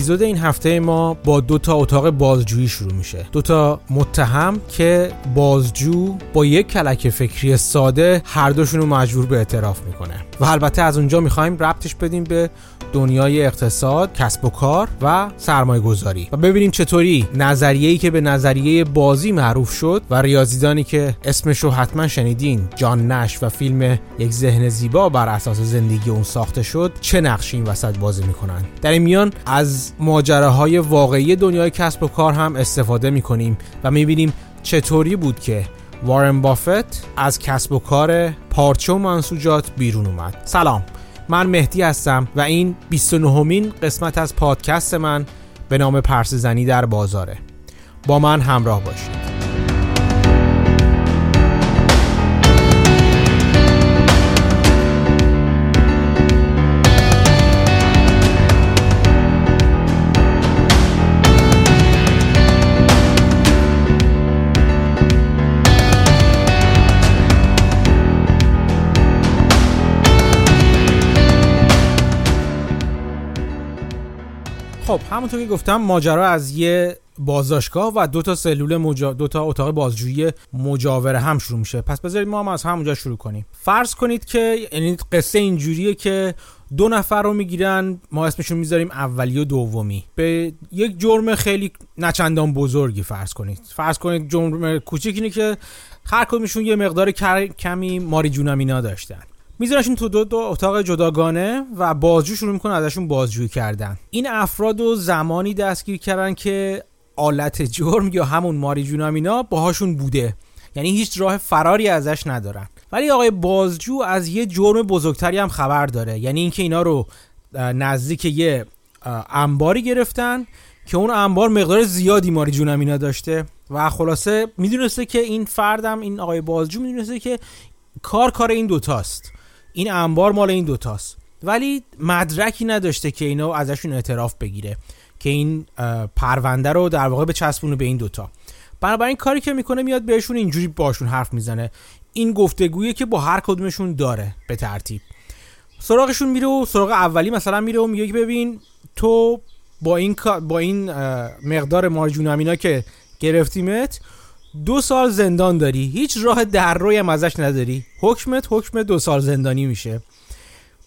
اپیزود این هفته ما با دو تا اتاق بازجویی شروع میشه. دو تا متهم که بازجو با یک کلک فکری ساده هر دوشون رو مجبور به اعتراف می‌کنه. و البته از اونجا می‌خوایم ربطش بدیم به دنیای اقتصاد، کسب و کار و سرمایه گذاری و ببینیم چطوری نظریه‌ای که به نظریه بازی معروف شد و ریاضیدانی که اسمش رو حتما شنیدین جان نش و فیلم یک ذهن زیبا بر اساس زندگی اون ساخته شد چه نقشی این وسط بازی می‌کنن؟ در این میان از ماجراهای واقعی دنیای کسب و کار هم استفاده می‌کنیم و می‌بینیم چطوری بود که وارن بافت از کسب و کار پارچه و منسوجات بیرون اومد. سلام من مهدی هستم و این 29 مین قسمت از پادکست من به نام پرسزنی در بازاره. با من همراه باشید. خب همونطور که گفتم ماجرا از یه بازداشتگاه و دو تا سلول مجا... دو تا اتاق بازجویی مجاور هم شروع میشه. پس بذارید ما هم از همونجا شروع کنیم. فرض کنید که یعنی قصه اینجوریه که دو نفر رو می‌گیرن ما اسمشون می‌ذاریم اولی و دومی. به یک جرم خیلی نچندان بزرگی فرض کنید. فرض کنید جرم کوچیک اینه که هر کدومشون یه مقدار کمی ماری جونامینا داشتن. میذارشون تو دو, دو اتاق جداگانه و بازجو شروع می‌کنه ازشون بازجویی کردن. این افراد رو زمانی دستگیر کردن که آلت جرم یا همون ماری جونامینا باهاشون بوده. یعنی هیچ راه فراری ازش ندارن. ولی آقای بازجو از یه جرم بزرگتری هم خبر داره. یعنی اینکه اینا رو نزدیک یه انباری گرفتن که اون انبار مقدار زیادی ماری جونامینا داشته و خلاصه می‌دونسته که این فردم این آقای بازجو می‌دونسته که کار کار این دوتاست. این انبار مال این دوتاست. ولی مدرکی نداشته که اینو ازشون اعتراف بگیره که این پرونده رو در واقع به چسبونه به این دوتا. بنابراین کاری که می‌کنه میاد بهشون اینجوری باشون حرف می‌زنه. این گفتگویی که با هر کدومشون داره به ترتیب. سراغشون میره و سراغ اولی مثلا میره و میگه که ببین تو با این با این مقدار مارجون که گرفتیمت دو سال زندان داری هیچ راه در روی هم ازش نداری. حکمت حکم دو سال زندانی میشه.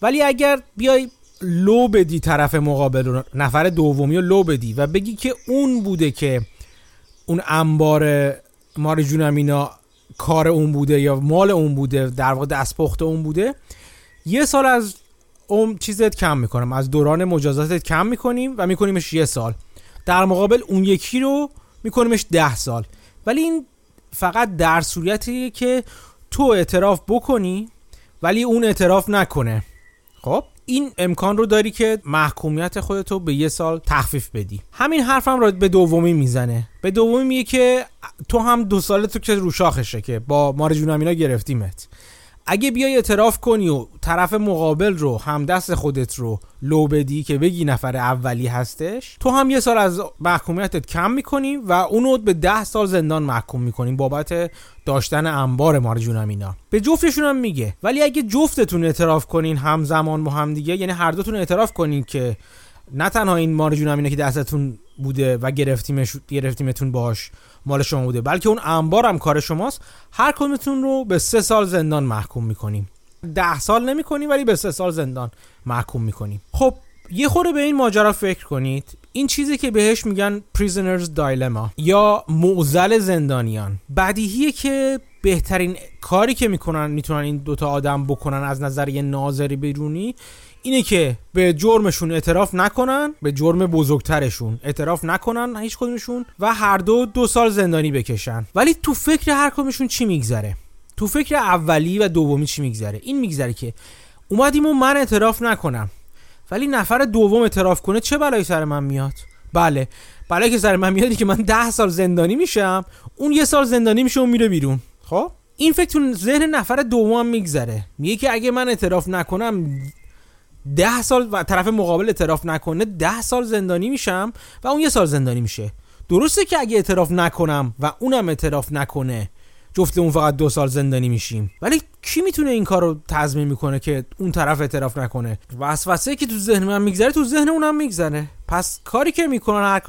ولی اگر بیای لو بدی طرف مقابل نفر دومی رو لو بدی و بگی که اون بوده که اون انبار مار جونم کار اون بوده یا مال اون بوده در واقع دستپخت اون بوده یه سال از اون چیزت کم می‌کنم. از دوران مجازاتت کم می‌کنیم و میکنیمش یه سال. در مقابل اون یکی رو میکنیمش ده سال. ولی این فقط در صورتی که تو اعتراف بکنی ولی اون اعتراف نکنه. خب این امکان رو داری که محکومیت خودتو به یه سال تخفیف بدی. همین حرفم را به دومی می‌زنه. به دومی میگه که تو هم دو سال تو که روشاخشه که با مار جونامینا گرفتیمت. اگه بیای اعتراف کنی و طرف مقابل رو هم دست خودت رو لو بدی که بگی نفر اولی هستش تو هم یه سال از محکومیتت کم می‌کنی و اونو به ده سال زندان محکوم می‌کنیم بابت داشتن انبار مارجون اینا. به جفتشون هم میگه. ولی اگه جفتتون اعتراف کنین همزمان با هم دیگه یعنی هر دوتون اعتراف کنین که نه تنها این مارجون اینا که دستتون بوده و گرفتیمش گرفتیمتون باش مال شما بوده. بلکه اون انبار هم کار شماست. هر کدومتون رو به سه سال زندان محکوم می‌کنیم. ده سال نمی‌کنیم ولی به سه سال زندان محکوم می‌کنیم. خب یه خوره به این ماجرا فکر کنید. این چیزی که بهش میگن prisoners dilemma یا معزل زندانیان. بدیهیه که بهترین کاری که می‌کنن می‌تونن این دوتا آدم بکنن از نظر یه ناظری بیرونی اینه که به جرمشون اعتراف نکنن به جرم بزرگترشون اعتراف نکنن هیچ کدومشون و هر دو دو سال زندانی بکشن. ولی تو فکر هر کدومشون چی میگذره؟ تو فکر اولی و دومی چی میگذره؟ این میگذره که اومدیم و من اعتراف نکنم. ولی نفر دوم اعتراف کنه چه بلایی سر من میاد؟ بله. بلایی که سر من میاد که من ده سال زندانی میشم اون یه سال زندانی میشه و میره بیرون. خب؟ این فکر تو ذهن نفر دوم میگذره. میگه که اگه من اعتراف نکنم ده سال و طرف مقابل اعتراف نکنه ده سال زندانی میشم و اون یه سال زندانی میشه. درسته که اگه اعتراف نکنم و اونم اعتراف نکنه جفتمون فقط دو سال زندانی میشیم. ولی کی می‌تونه این کار رو تضمین می‌کنه که اون طرف اعتراف نکنه؟ وسوسه که تو ذهن من میگذره تو ذهن اونم میگذره. پس کاری که می‌کنن هر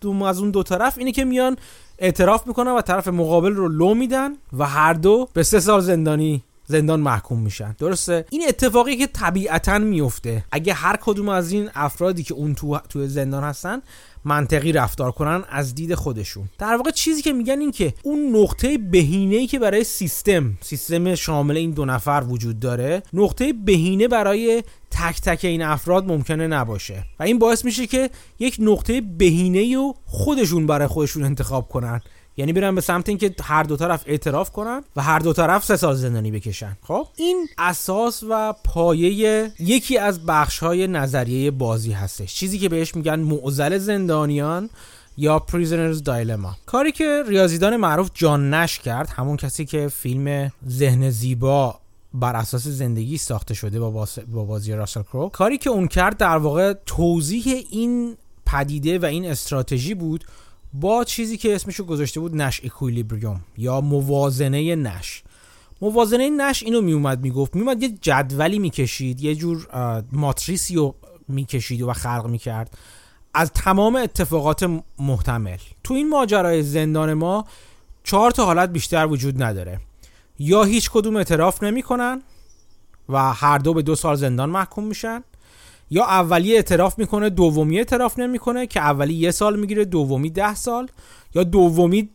دوم از اون دو طرف اینه که میان اعتراف می‌کنن و طرف مقابل رو لو میدن و هر دو به سه سال زندانی زندان محکوم میشن. درسته؟ این اتفاقی که طبیعتا میفته. اگه هر کدوم از این افرادی که اون تو تو زندان هستن منطقی رفتار کنن از دید خودشون. در واقع چیزی که میگن این که اون نقطه بهینه ای که برای سیستم سیستم شامل این دو نفر وجود داره نقطه بهینه برای تک تک این افراد ممکنه نباشه. و این باعث میشه که یک نقطه بهینه رو خودشون برای خودشون انتخاب کنن. یعنی برن به سمت اینکه هر دو طرف اعتراف کنن و هر دو طرف سه سال زندانی بکشن. خب؟ این اساس و پایه یکی از بخش های نظریه بازی هستش. چیزی که بهش میگن معضل زندانیان یا پریزنرز دایلما کاری که ریاضیدان معروف جان نش کرد همون کسی که فیلم ذهن زیبا بر اساس زندگی ساخته شده با, با بازی راسل کرو. کاری که اون کرد در واقع توضیح این پدیده و این استراتژی بود با چیزی که اسمشو گذاشته بود نش اکویلیبریوم یا موازنه نش. موازنه نش اینو میومد می‌گفت. میومد یه جدولی می‌کشید یه جور ماتریسی رو می‌کشید و خلق می‌کرد از تمام اتفاقات محتمل. تو این ماجرای زندان ما چهار تا حالت بیشتر وجود نداره. یا هیچ کدوم اعتراف نمی‌کنن و هر دو به دو سال زندان محکوم میشن یا اولی اعتراف می‌کنه دومی اعتراف نمی‌کنه که اولی یه سال می‌گیره دومی ده سال. یا دومی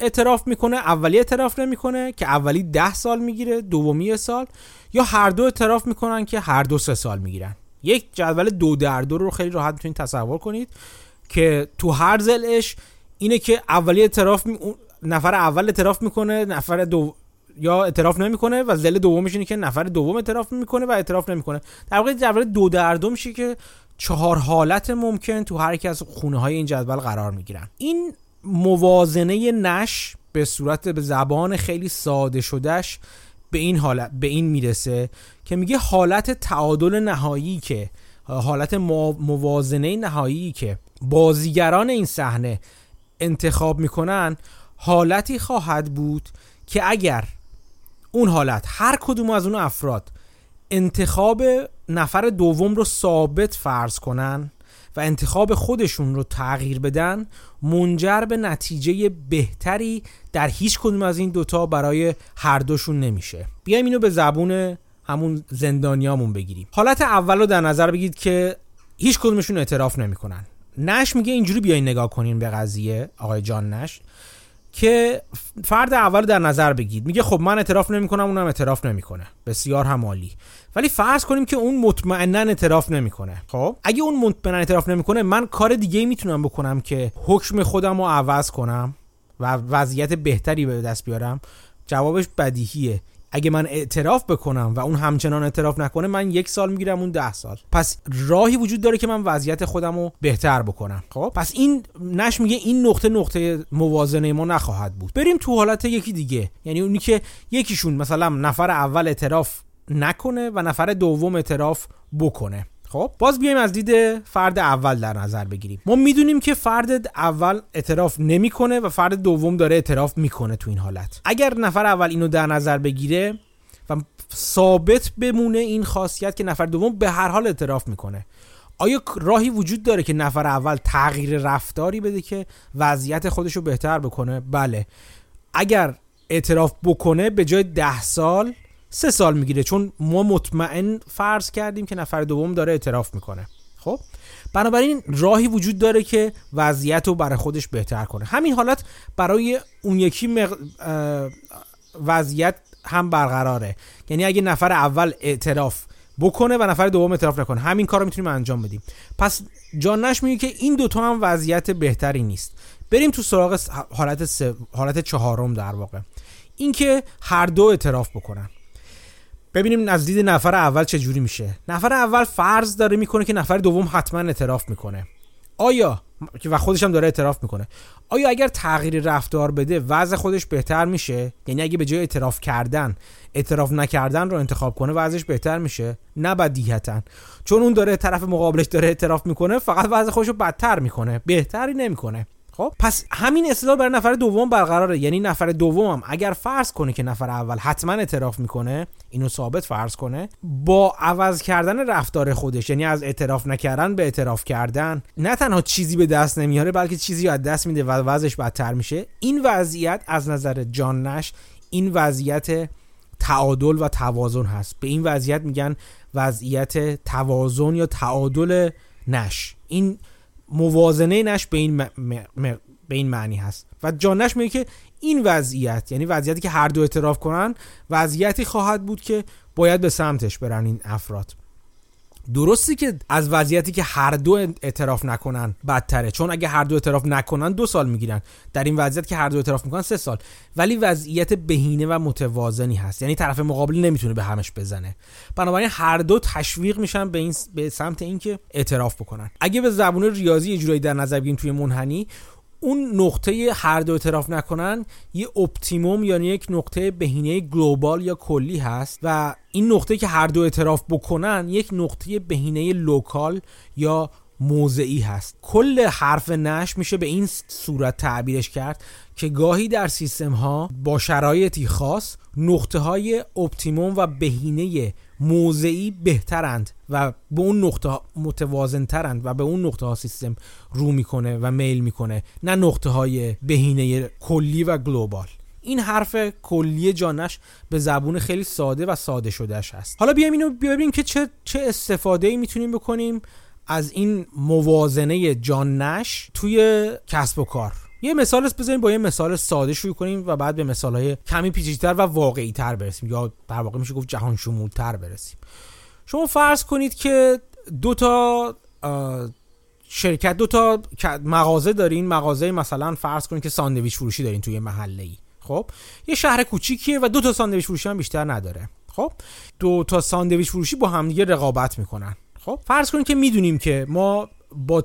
اعتراف می‌کنه اولی اعتراف نمی‌کنه که اولی ده سال می‌گیره دومی یه سال. یا هر دو اعتراف می‌کنن که هر دو سه سال می‌گیرن. یک جدول دو در دو رو خیلی راحت می‌تونید تصور کنید که تو هر زلش اینه که اولی اعتراف نفر اول اعتراف می‌کنه نفر دو یا اعتراف نمی‌کنه و زل دومش اینه که نفر دوم اعتراف می‌کنه و اعتراف نمی‌کنه. در واقع جدول دو در دو میشه که چهار حالت ممکن تو هر یک از خونه های این جدول قرار می‌گیرن. این موازنه نش به صورت به زبان خیلی ساده شدهش به این حالت به این می‌رسه که میگه حالت تعادل نهایی که حالت موازنه نهایی که بازیگران این صحنه انتخاب می‌کنن حالتی خواهد بود که اگر اون حالت. هر کدوم از اون افراد انتخاب نفر دوم رو ثابت فرض کنن و انتخاب خودشون رو تغییر بدن منجر به نتیجه بهتری در هیچ کدوم از این دوتا برای هر دوشون نمیشه. بیایم اینو به زبون همون زندانیامون بگیریم. حالت اول رو در نظر بگید که هیچ کدومشون اعتراف نمی‌کنن. نش میگه اینجوری بیاین نگاه کنین به قضیه آقای جان نش که فرد اول در نظر بگید میگه خب من اعتراف نمی‌کنم اونم اعتراف نمی‌کنه. بسیار هم عالی ولی فرض کنیم که اون مطمئنا اعتراف نمی‌کنه. خب. اگه اون مطمئنا اعتراف نمی‌کنه من کار دیگه می‌تونم بکنم که حکم خودم رو عوض کنم و وضعیت بهتری به دست بیارم. جوابش بدیهیه. اگه من اعتراف بکنم و اون همچنان اعتراف نکنه من یک سال می‌گیرم اون ده سال. پس راهی وجود داره که من وضعیت خودم رو بهتر بکنم. خب؟ پس این نش میگه این نقطه نقطه موازنه ما نخواهد بود. بریم تو حالت یکی دیگه. یعنی اونی که یکیشون مثلا نفر اول اعتراف نکنه و نفر دوم اعتراف بکنه. خب باز بیایم از دید فرد اول در نظر بگیریم. ما می‌دونیم که فرد اول اعتراف نمی‌کنه و فرد دوم داره اعتراف می‌کنه تو این حالت. اگر نفر اول اینو در نظر بگیره و ثابت بمونه این خاصیت که نفر دوم به هر حال اعتراف می‌کنه آیا راهی وجود داره که نفر اول تغییر رفتاری بده که وضعیت خودش رو بهتر بکنه؟ بله. اگر اعتراف بکنه به جای ده سال سه سال می‌گیره چون ما مطمئن فرض کردیم که نفر دوم داره اعتراف می‌کنه. خب؟ بنابراین راهی وجود داره که وضعیت رو برای خودش بهتر کنه. همین حالت برای اون یکی مق... وضعیت هم برقراره. یعنی اگه نفر اول اعتراف بکنه و نفر دوم اعتراف نکنه همین کار رو می‌تونیم انجام بدیم. پس جانش میگه که این دوتا هم وضعیت بهتری نیست. بریم تو سراغ حالت حالت چهارم در واقع. اینکه هر دو اعتراف بکنن. ببینیم از دید نفر اول چه جوری میشه. نفر اول فرض داره می‌کنه که نفر دوم حتما اعتراف می‌کنه. آیا و خودش هم داره اعتراف می‌کنه. آیا اگر تغییر رفتار بده وضع خودش بهتر میشه؟ یعنی اگه به جای اعتراف کردن اعتراف نکردن رو انتخاب کنه وضعش بهتر میشه؟ نه بدیهتا. چون اون داره طرف مقابلش داره اعتراف می‌کنه فقط وضع خودش رو بدتر می‌کنه. بهتری نمی‌کنه. خب پس همین اصطلاح برای نفر دوم برقراره. یعنی نفر دومم اگر فرض کنه که نفر اول حتما اعتراف می‌کنه اینو ثابت فرض کنه با عوض کردن رفتار خودش یعنی از اعتراف نکردن به اعتراف کردن نه تنها چیزی به دست نمیاره بلکه چیزی از دست میده و وضعش بدتر میشه. این وضعیت از نظر جان نش این وضعیت تعادل و توازن هست. به این وضعیت میگن وضعیت توازن یا تعادل نش. این موازنه نش به این, به این معنی هست. و جانش میگه که این وضعیت یعنی وضعیتی که هر دو اعتراف کنن وضعیتی خواهد بود که باید به سمتش برن این افراد. درستی که از وضعیتی که هر دو اعتراف نکنن بدتره. چون اگه هر دو اعتراف نکنن دو سال می‌گیرن. در این وضعیت که هر دو اعتراف می‌کنن سه سال. ولی وضعیت بهینه و متوازنی هست. یعنی طرف مقابل نمی‌تونه به همش بزنه. بنابراین هر دو تشویق میشن به این به سمت اینکه اعتراف بکنن. اگه به زبون ریاضی اجرایی در نظر بگیریم توی منحنی اون نقطه هر دو اعتراف نکنن یه optimum یعنی یک نقطه بهینه global یا کلی هست و این نقطه که هر دو اعتراف بکنن یک نقطه بهینه local یا موضعی هست. کل حرف نش میشه به این صورت تعبیرش کرد که گاهی در سیستم ها با شرایطی خاص نقطه های optimum و بهینه موضعی بهترند. و به اون نقطه متوازن ترند و به اون نقطه ها سیستم رو می‌کنه و میل می‌کنه نه نقطه های بهینه کلی و global. این حرف کلی جان نش به زبون خیلی ساده و ساده شدهش هست. حالا بیایم اینو ببینیم که چه چه استفاده ای می‌تونیم بکنیم از این موازنه جانش توی کسب و کار. یه مثال بزنیم با یه مثال ساده شروع کنیم و بعد به مثال های کمی پیچیده‌تر و واقعی تر برسیم یا در واقع میشه گفت جهان تر برسیم. شما فرض کنید که دو تا شرکت دو تا مغازه دارین. مغازه مثلا فرض کنید که ساندویچ فروشی دارین توی محله ای خب؟ یه شهر کوچیکیه و دو تا ساندویچ فروشی هم بیشتر نداره. خب؟ دو تا ساندویچ فروشی با همدیگه رقابت می‌کنن. خب؟ فرض کنید که می‌دونیم که ما با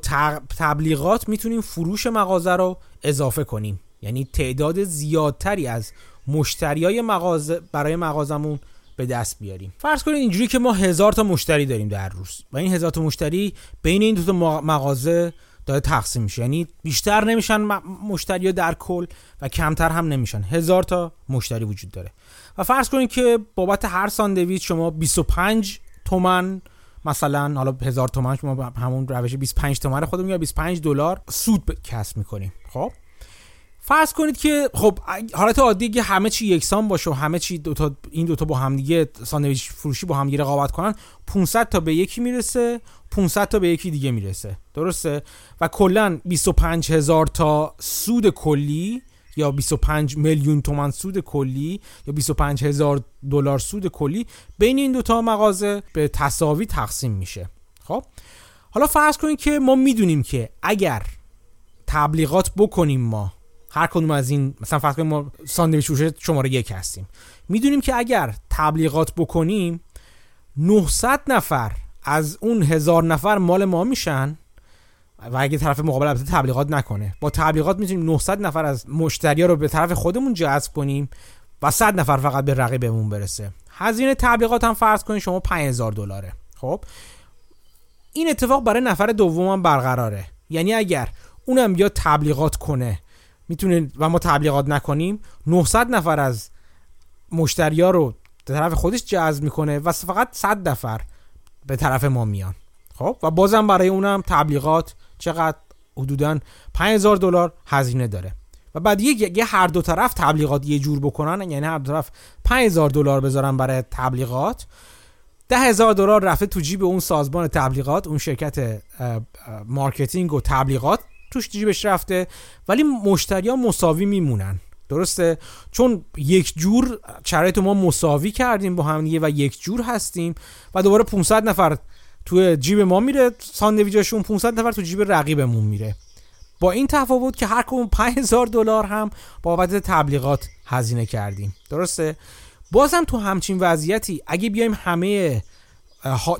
تبلیغات می‌تونیم فروش مغازه رو اضافه کنیم. یعنی تعداد زیادتری از مشتریای مغازه برای مغازمون به دست بیاریم. فرض کنید اینجوری که ما هزار تا مشتری داریم در روز و این هزار تا مشتری بین این دو تا مغازه داره تقسیم میشه. یعنی بیشتر نمیشن مشتری در کل و کمتر هم نمیشن. هزار تا مشتری وجود داره. و فرض کنید که بابت هر ساندویچ شما 25 تومن مثلا حالا هزار تومن ما همون روش 25 تومن خودمون یا 25 دلار سود کسب می‌کنیم. خب؟ فرض کنید که خب حالت عادی که همه چی یکسان باشه و همه چی دو تا این دوتا با همدیگه ساندویچ فروشی با همدیگه رقابت کنن 500 تا به یکی می‌رسه 500 تا به یکی دیگه می‌رسه. درسته؟ و کلا 25 هزار تا سود کلی یا 25 میلیون تومن سود کلی یا 25 هزار دلار سود کلی بین این دوتا مغازه به تصاوی تقسیم میشه. خب؟ حالا فرض کنید که ما می‌دونیم که اگر تبلیغات بکنیم ما هر کدوم از این مثلا فرض کنیم ما ساندویچ فروش شماره یک هستیم. می‌دونیم که اگر تبلیغات بکنیم 900 نفر از اون هزار نفر مال ما میشن و اگه طرف مقابل البته تبلیغات نکنه. با تبلیغات می‌تونیم 900 نفر از مشتری رو به طرف خودمون جذب کنیم و 100 نفر فقط به رقیبمون برسه. هزینه تبلیغات هم فرض کنید شما 5000 دلاره. خب؟ این اتفاق برای نفر دوم برقراره. یعنی اگر اونم بیا تبلیغات کنه می‌تونه و ما تبلیغات نکنیم 900 نفر از مشتریا رو به طرف خودش جذب می‌کنه و فقط 100 نفر به طرف ما میان. خب؟ و بازم برای اونم تبلیغات چقدر حدودا 5000 دلار هزینه داره. و بعد یه هر دو طرف تبلیغات یه جور بکنن یعنی هر دو طرف 5000 دلار بذارن برای تبلیغات. ده هزار دلار رفته تو جیب اون سازمان تبلیغات اون شرکت marketing و تبلیغات. توش جیبش رفته ولی مشتری ها مساوی میمونن. درسته؟ چون یک جور شرایط ما مساوی کردیم با هم و یک جور هستیم و دوباره 500 نفر تو جیب ما میره ساندویچشون 500 نفر تو جیب رقیبمون میره. با این تفاوت که هر کدوم 5000 دلار هم بابت تبلیغات هزینه کردیم. درسته؟ بازم تو همچین وضعیتی اگه بیایم همه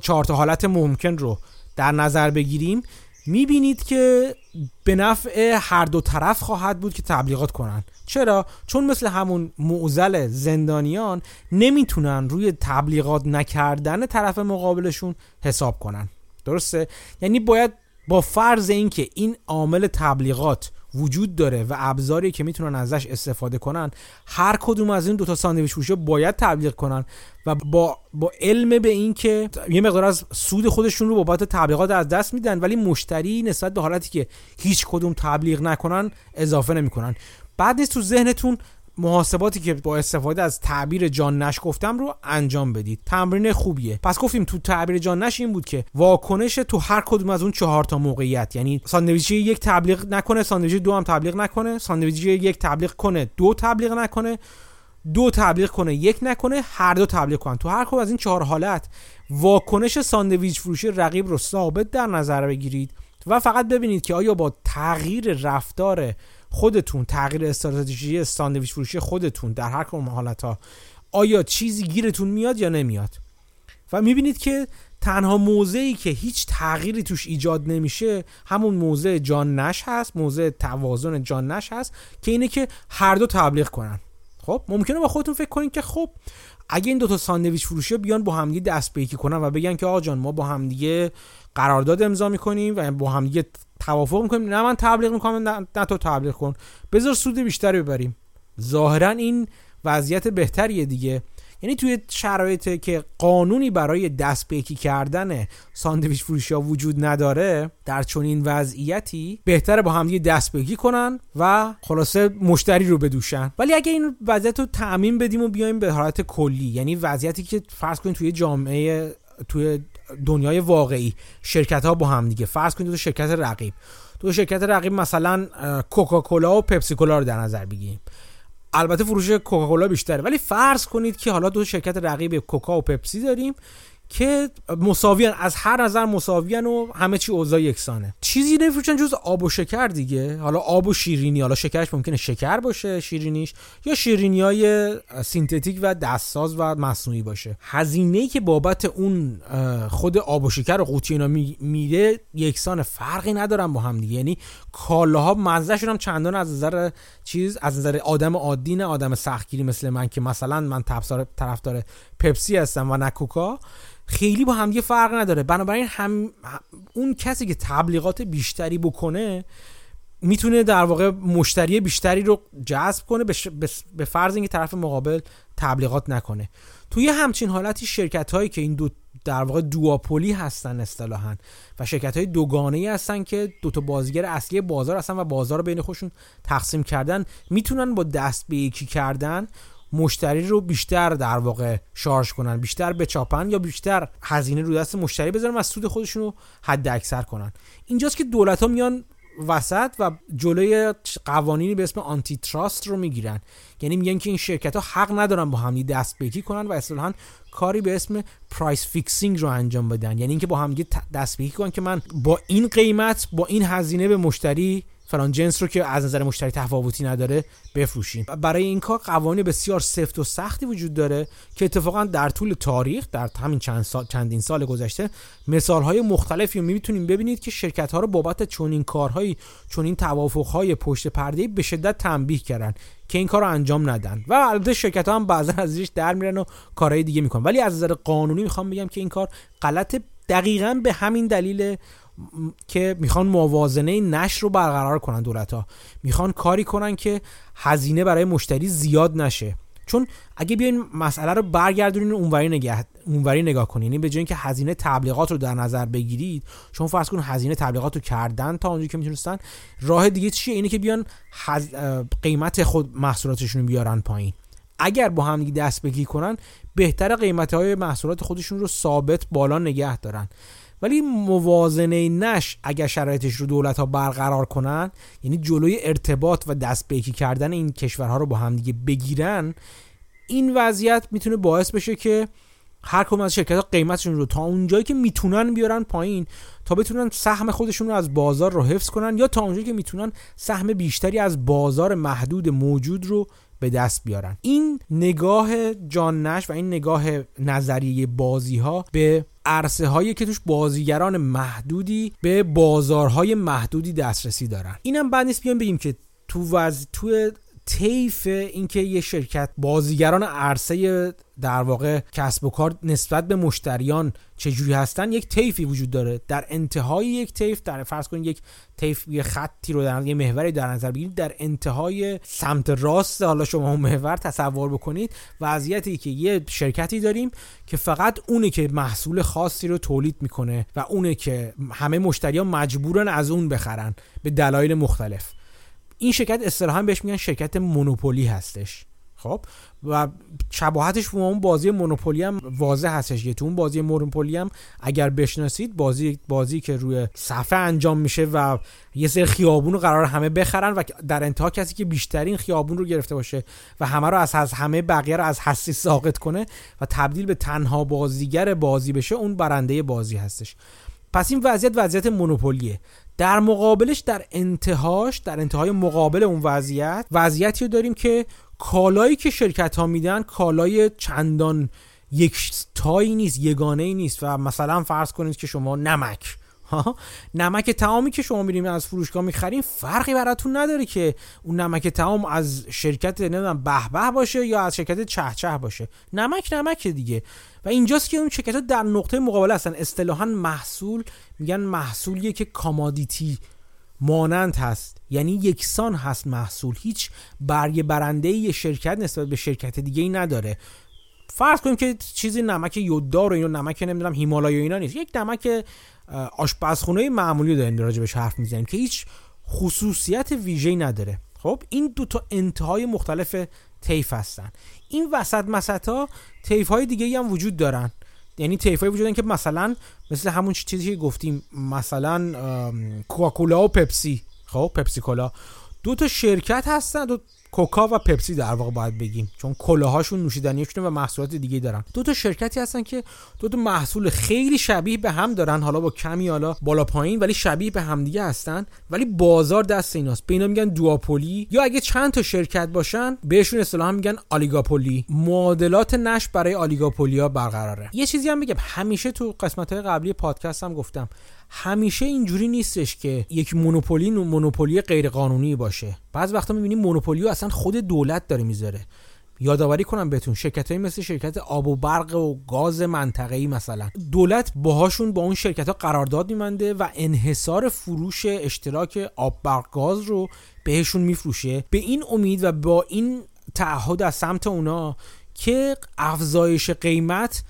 چهار حالت ممکن رو در نظر بگیریم می‌بینید که به نفع هر دو طرف خواهد بود که تبلیغات کنن چرا؟ چون مثل همون معزل زندانیان نمی‌تونن روی تبلیغات نکردن طرف مقابلشون حساب کنن درسته؟ یعنی باید با فرض اینکه این عامل تبلیغات وجود داره و ابزاری که می‌تونن ازش استفاده کنن هر کدوم از این دو تا ساندویچ فروشی باید تبلیغ کنن و با با علم به این که یه مقدار از سود خودشون رو بابت تبلیغات از دست میدن ولی مشتری نسبت به حالتی که هیچ کدوم تبلیغ نکنن اضافه نمی‌کنن. بد نیست تو ذهنتون محاسباتی که با استفاده از تعبیر جان نش گفتم رو انجام بدید. تمرین خوبیه. پس گفتیم تو تعبیر جان نش این بود که واکنش تو هر کدوم از اون چهار تا موقعیت یعنی ساندویچ یک تبلیغ نکنه ساندویچ دو هم تبلیغ نکنه ساندویچ یک تبلیغ کنه دو تبلیغ نکنه دو تبلیغ کنه یک نکنه هر دو تبلیغ کنن. تو هر کدوم از این چهار حالت واکنش ساندویچ فروشی رقیب رو ثابت در نظر بگیرید و فقط ببینید که آیا با تغییر رفتار خودتون تغییر استراتژی ساندویچ فروشی خودتون در هر کدوم حالت ها آیا چیزی گیرتون میاد یا نمیاد؟ و می‌بینید که تنها موضعی که هیچ تغییری توش ایجاد نمیشه همون موضع جان نش هست موضع توازن جان نش هست که اینه که هر دو تبلیغ کنن. خب ممکنه با خودتون فکر کنید که خب اگه این دوتا ساندویچ فروشی بیان با همدیگه دست به کنن و بگن که آقا جان ما با همدیگه قرارداد امضا می‌کنیم و با همدیگه توافق می‌کنیم. نه من تبلیغ می‌کنم نه, نه تو تبلیغ کن. بذار سود بیشتری ببریم. ظاهرا این وضعیت بهتریه دیگه. یعنی توی شرایطی که قانونی برای دست به کردن ساندویچ فروشی ها وجود نداره در چنین وضعیتی بهتره با همدیگه دست بگی کنن و خلاصه مشتری رو بدوشن. ولی اگه این وضعیت رو تعمین بدیم و بیایم به حالت کلی یعنی وضعیتی که فرض کنید توی جامعه توی دنیای واقعی. شرکت ها با هم دیگه. فرض کنید دو شرکت رقیب. دو شرکت رقیب مثلا کوکاکولا و پپسی کولا رو در نظر بگیریم. البته فروش کوکاکولا بیشتره. ولی فرض کنید که حالا دو شرکت رقیب کوکا و پپسی داریم که مساویان از هر نظر مساویان و همه چی اوضاع یکسانه. چیزی نمیفروشن جز آب و شکر دیگه. حالا آب و شیرینی حالا شکرش ممکنه شکر باشه شیرینیش یا شیرینی های سینتتیک و دستساز و مصنوعی باشه. هزینه که بابت اون خود آب و شکر و قوطی اینا میره یکسان فرقی ندارن با هم دیگه. یعنی کالاها مزهشون هم چندان از نظر چیز از نظر آدم عادی نه. آدم سختگیری مثل من که مثلا من طرفدار پپسی هستم و نه کوکا. خیلی با همدیگه فرق نداره. بنابراین هم اون کسی که تبلیغات بیشتری بکنه می‌تونه در واقع مشتری بیشتری رو جذب کنه به فرض اینکه طرف مقابل تبلیغات نکنه. توی همچین حالتی شرکت هایی که این دو در واقع دوآپولی هستن اصطلاحا و شرکت های دوگانه هستن که دو تا بازیگر اصلی بازار هستن و بازار رو بین خودشون تقسیم کردن می‌تونن با دست به یکی کردن مشتری رو بیشتر در واقع شارژ کنن بیشتر بچاپن یا بیشتر هزینه رو دست مشتری بذارن و سود خودشون رو حد اکثر کنن. اینجاست که دولت ها میان وسط و جلوی قوانینی به اسم antitrust رو می‌گیرن. یعنی میگن که این شرکت ها حق ندارن با همدیگه دست به یکی کنن و اصطلاحا کاری به اسم price fixing رو انجام بدن. یعنی اینکه با همدیگه دست به یکی کنن که من با این قیمت با این هزینه به مشتری فلان جنس رو که از نظر مشتری تفاوتی نداره بفروشیم. برای این کار قوانین بسیار سفت و سختی وجود داره که اتفاقا در طول تاریخ در همین چند سال چندین سال گذشته مثال های مختلفی می‌تونیم ببینید که شرکت ها رو بابت چنین کارهایی چنین توافق های پشت پرده به شدت تنبیه کردن که این کار رو انجام ندن. و البته شرکت ها هم بعضا از زیرش در میرن و کارهای دیگه می‌کنن. ولی از نظر قانونی می‌خوام بگم که این کار غلط دقیقا به همین دلیل که می‌خوان موازنه نشر رو برقرار کنن دولت ها. می‌خوان کاری کنن که هزینه برای مشتری زیاد نشه. چون اگه بیاین مسئله رو برگردونین اونوری نگاه اونوری نگاه کنین. یعنی به جای اینکه هزینه تبلیغات رو در نظر بگیرید چون فرض کن هزینه تبلیغات رو کردن تا اونجایی که می‌تونستن راه دیگه چیه؟ اینه که بیان قیمت خود محصولاتشون رو بیارن پایین. اگر با هم دست بگی کنن بهتر قیمت های محصولات خودشون رو ثابت بالا نگه دارن. ولی موازنه نش اگر شرایطش رو دولت ها برقرار کنن یعنی جلوی ارتباط و دست بیکی کردن این کشورها رو با همدیگه بگیرن این وضعیت می‌تونه باعث بشه که هر کدوم از شرکت ها قیمتشون رو تا اونجایی که می‌تونن بیارن پایین تا بتونن سهم خودشون رو از بازار رو حفظ کنن یا تا اونجایی که می‌تونن سهم بیشتری از بازار محدود موجود رو به دست بیارن. این نگاه جان نش و این نگاه نظریه بازی ها به عرصه هایی که توش بازیگران محدودی به بازارهای محدودی دسترسی دارن. اینم بعد نیست بیان بگیم که تو وز... تو طیف اینکه یه شرکت بازیگران عرصه در واقع کسب و کار نسبت به مشتریان چجوری هستن یک طیفی وجود داره. در انتهای یک طیف در فرض کنید یک طیف یه خطی رو در یه محوری در نظر بگیرید در انتهای سمت راست حالا شما اون محور تصور بکنید وضعیتی که یه شرکتی داریم که فقط اونه که محصول خاصی رو تولید می‌کنه و اونه که همه مشتریان مجبورن از اون بخرن به دلایل مختلف. این شرکت اصطلاحا بهش میگن شرکت مونوپولی هستش خب؟ و شباهتش با اون بازی مونوپولی هم واضح هستش که تو اون بازی مونوپولی هم اگر بشناسید بازی بازی که روی صفحه انجام میشه و یه سری خیابون رو قرار همه بخرن و در انتها کسی که بیشترین خیابون رو گرفته باشه و همه رو از, از همه بقیه رو از هستی ساقط کنه و تبدیل به تنها بازیگر بازی بشه اون برنده بازی هستش. پس این وضعیت وضعیت مونوپولیه. در مقابلش در انتهاش در انتهای مقابل اون وضعیت وضعیتی رو داریم که کالایی که شرکت ها میدن کالای چندان یک تایی نیست یگانه ای نیست و مثلا فرض کنید که شما نمک نمک تمامی که شما میریم از فروشگاه می‌خریم فرقی براتون نداره که اون نمک تمام از شرکت نمی‌دونم به باشه یا از شرکت چه چه باشه. نمک نمک دیگه. و اینجاست که اون شرکت ها در نقطه مقابل هستن. اصطلاحا محصول میگن محصولیه که کامادیتی مانند هست. یعنی یکسان هست محصول. هیچ برگ برنده شرکت نسبت به شرکت دیگه ای نداره. فرض کنیم که چیزی نمک یوددار و اینو نمک نمی‌دونم هیمالای اینا نیست. یک نمک آشپزخونه معمولی داریم راجبش حرف می‌زنیم که هیچ خصوصیت ویژه‌ای نداره. خب این دو تا انتهای مختلف طیف هستن. این وسط مسط ها طیف های دیگه هم وجود دارن. یعنی طیف های وجود دارن که مثلا مثل همون چیزی که گفتیم مثلا کوکاکولا و پپسی. خب پپسی کولا. دو تا شرکت هستن دو کوکا و پپسی در واقع باید بگیم چون کلاهاشون نوشیدنیشون و محصولات دیگه دارن. دو تا شرکتی هستن که دو تا محصول خیلی شبیه به هم دارن حالا با کمی حالا بالا پایین ولی شبیه به هم دیگه هستن ولی بازار دست ایناست. به اینا میگن دوآپولی یا اگه چند تا شرکت باشن بهشون اصطلاحا میگن آلیگاپولی. معادلات نش برای آلیگاپولیا برقراره. یه چیزی هم بگم همیشه تو قسمت های قبلی پادکست هم گفتم همیشه اینجوری نیستش که یک مونوپولی مونوپولی غیر قانونی باشه. بعض وقتا می‌بینیم مونوپولی اصلا خود دولت داره می‌ذاره. یادآوری کنم بهتون شرکت های مثل شرکت آب و برق و گاز منطقه‌ای مثلا. دولت باهاشون با اون شرکت ها قرارداد میمنده و انحصار فروش اشتراک آب برق گاز رو بهشون میفروشه. به این امید و با این تعهد از سمت اونا که افزایش قیمت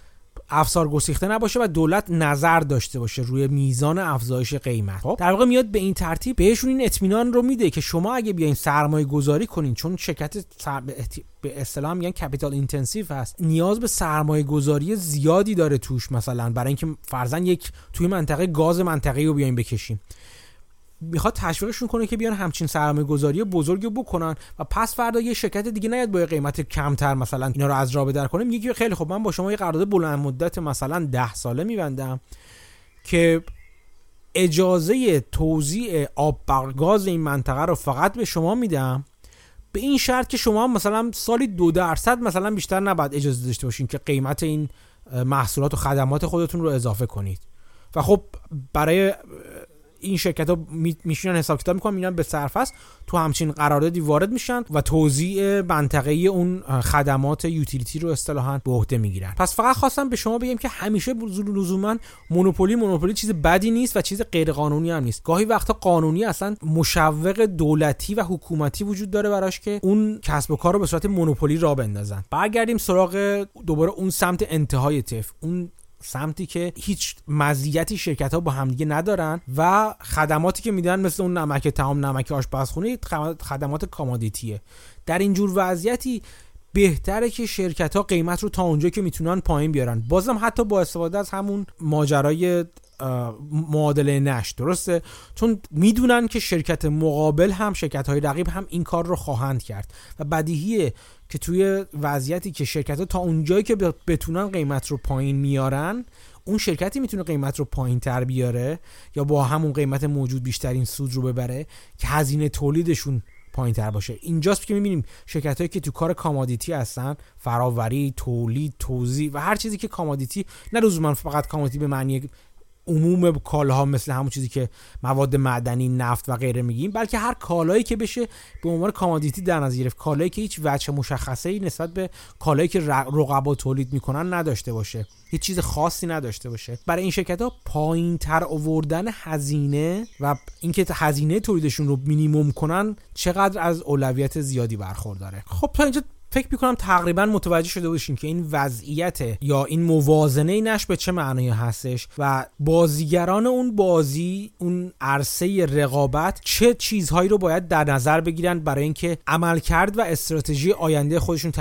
افسار گسیخته نباشه و دولت نظر داشته باشه روی میزان افزایش قیمت. خب. در واقع میاد به این ترتیب بهشون این اطمینان رو میده که شما اگه بیاین سرمایه گذاری کنین چون شرکت سر... به اصطلاح میگن capital intensive هست نیاز به سرمایه گذاری زیادی داره توش مثلا برای اینکه فرضا یک توی منطقه گاز منطقه‌ای رو بیاین بکشیم می‌خواد تشویقشون کنه که بیان همچین سرمایه گذاری بزرگی بکنن و پس فردا یه شرکت دیگه نیاد با قیمت کمتر مثلا اینا رو از راه بدر کنه میگه خیلی خب من با شما یه قرارداد بلند مدت مثلا ده ساله میبندم که اجازه توزیع آب برگاز این منطقه رو فقط به شما میدم به این شرط که شما مثلا سالی دو درصد مثلا بیشتر نباید اجازه داشته باشین که قیمت این محصولات و خدمات خودتون رو اضافه کنید. و خب برای این شرکت ها میشونن حساب کتاب می‌کنن میرن به سرفست تو همچین قراردادی وارد میشن و توزیع منطقه اون خدمات یوتیلیتی رو اصطلاحا به عهده می‌گیرن. پس فقط خواستم به شما بگم که همیشه لزوما مونوپولی مونوپولی چیز بدی نیست و چیز غیر قانونی هم نیست. گاهی وقتا قانونی اصلا مشوق دولتی و حکومتی وجود داره براش که اون کسب و کار رو به صورت مونوپولی را بندازن. برگردیم سراغ دوباره اون سمت انتهای تف. اون سمتی که هیچ مزیتی شرکت ها با همدیگه ندارن و خدماتی که میدن مثل اون نمک تمام نمک آشپزخونه خدمات کامادیتیه. در اینجور وضعیتی بهتره که شرکت ها قیمت رو تا اونجا که می‌تونن پایین بیارن. بازم حتی با استفاده از همون ماجرای معادله نش درسته؟ چون می‌دونن که شرکت مقابل هم شرکت های رقیب هم این کار رو خواهند کرد. و بدیهیه که توی وضعیتی که شرکت ها تا اونجایی که بتونن قیمت رو پایین میارن اون شرکتی می‌تونه قیمت رو پایین تر بیاره یا با همون قیمت موجود بیشترین سود رو ببره که هزینه تولیدشون پایین تر باشه. اینجاست که می‌بینیم شرکت هایی که تو کار commodity هستن فراوری تولید توزیع و هر چیزی که commodity نه لزوما فقط commodity به معنی عموم کالاها مثل همون چیزی که مواد معدنی نفت و غیره میگیم بلکه هر کالایی که بشه به عنوان commodity در نظر گرفت. کالایی که هیچ وجه مشخصه ای نسبت به کالایی که رقبا تولید می‌کنن نداشته باشه. هیچ چیز خاصی نداشته باشه. برای این شرکت ها پایین تر آوردن هزینه و اینکه هزینه تولیدشون رو مینیمم کنن چقدر از اولویت زیادی برخورداره. خب تا اینجا فکر می‌کنم تقریبا متوجه شده باشین که این وضعیت یا این موازنه نش به چه معنی هستش و بازیگران اون بازی اون عرصه رقابت چه چیزهایی رو باید در نظر بگیرن برای اینکه عملکرد و استراتژی آینده خودشون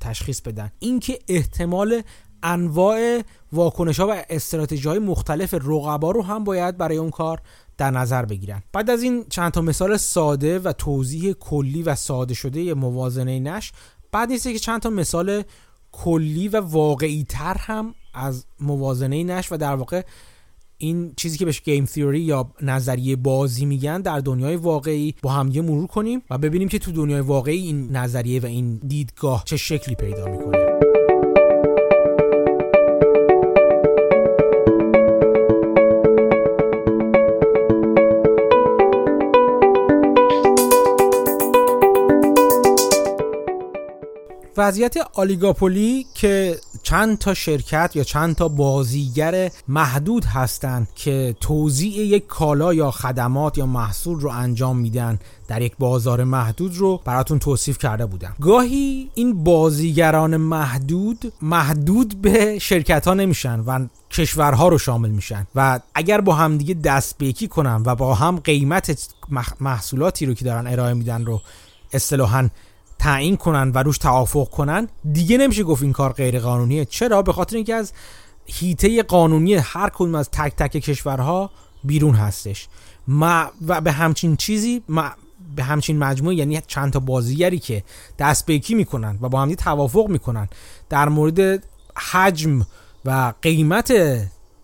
تشخیص بدن. اینکه احتمال انواع واکنش ها و استراتژی های مختلف رقبا رو هم باید برای اون کار در نظر بگیرن. بعد از این چند تا مثال ساده و توضیح کلی و ساده شده موازنه نش بعد نیست که چند تا مثال کلی و واقعی تر هم از موازنه نش و در واقع این چیزی که بهش گیم تیوری یا نظریه بازی میگن در دنیای واقعی با هم مرور کنیم و ببینیم که تو دنیای واقعی این نظریه و این دیدگاه چه شکلی پیدا می‌کنه. وضعیت آلیگاپولی که چند تا شرکت یا چند تا بازیگر محدود هستند که توزیع یک کالا یا خدمات یا محصول رو انجام میدن در یک بازار محدود رو براتون توصیف کرده بودم. گاهی این بازیگران محدود محدود به شرکت ها نمیشن و کشورها رو شامل میشن و اگر با هم دیگه دست بیکی کنن و با هم قیمت محصولاتی رو که دارن ارائه میدن رو اصطلاحا تعیین کنن و روش توافق کنن دیگه نمیشه گفت این کار غیر قانونیه چرا؟ به خاطر اینکه از هیته قانونی هر کدوم از تک تک کشورها بیرون هستش. ما و به همچین چیزی ما به همچین مجموعه یعنی چند تا بازیگری که دست بیکی می‌کنن و با هم توافق می‌کنن در مورد حجم و قیمت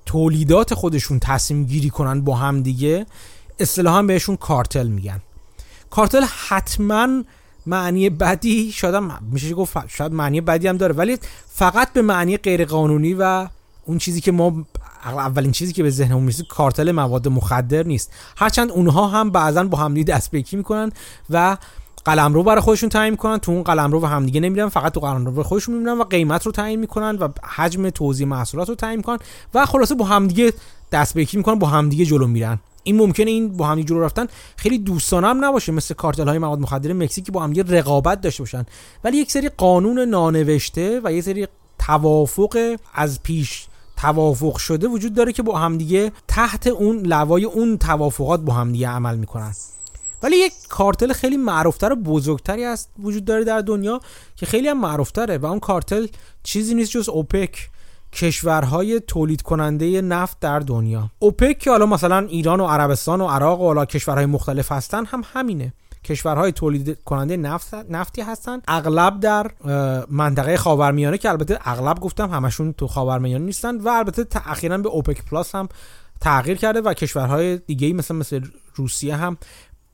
تولیدات خودشون تصمیم گیری کنن با هم دیگه اصطلاحا بهشون کارتل میگن. کارتل حتما معنی بدی شاید میشه گفت شاید معنی بدی هم داره ولی فقط به معنی غیر قانونی و اون چیزی که ما اولین چیزی که به ذهنمون می‌رسه کارتل مواد مخدر نیست. هرچند اونها هم بعضا با همدیگه دست بکی می‌کنن و قلم رو برای خودشون تعیین می‌کنن تو اون قلم رو و همدیگه نمیرن فقط تو قلم رو خودشون می‌بینن و قیمت رو تعیین می‌کنن و حجم توزیع محصولات رو تعیین می‌کنن و خلاصه با همدیگه دست بکی می‌کنن با همدیگه جلو میرن. این ممکنه این با هم جلو رفتن خیلی دوستانه هم نباشه مثل کارتل های مواد مخدر مکزیک با هم رقابت داشته باشن. ولی یک سری قانون نانوشته و یک سری توافق از پیش توافق شده وجود داره که با همدیگه تحت اون لوای اون توافقات با همدیگه عمل می‌کنن. ولی یک کارتل خیلی معروفتر و بزرگتری هست وجود داره در دنیا که خیلی هم معروفتره و اون کارتل چیزی نیست جز اوپک. کشورهای تولید کننده نفت در دنیا. اوپک که حالا مثلا ایران و عربستان و عراق و حالا کشورهای مختلف هستن هم همینه. کشورهای تولید کننده نفت نفتی هستن. اغلب در منطقه خاورمیانه که البته اغلب گفتم همشون تو خاورمیانه نیستن و البته اخیرا به اوپک پلاس هم تغییر کرده و کشورهای دیگه مثل مثل روسیه هم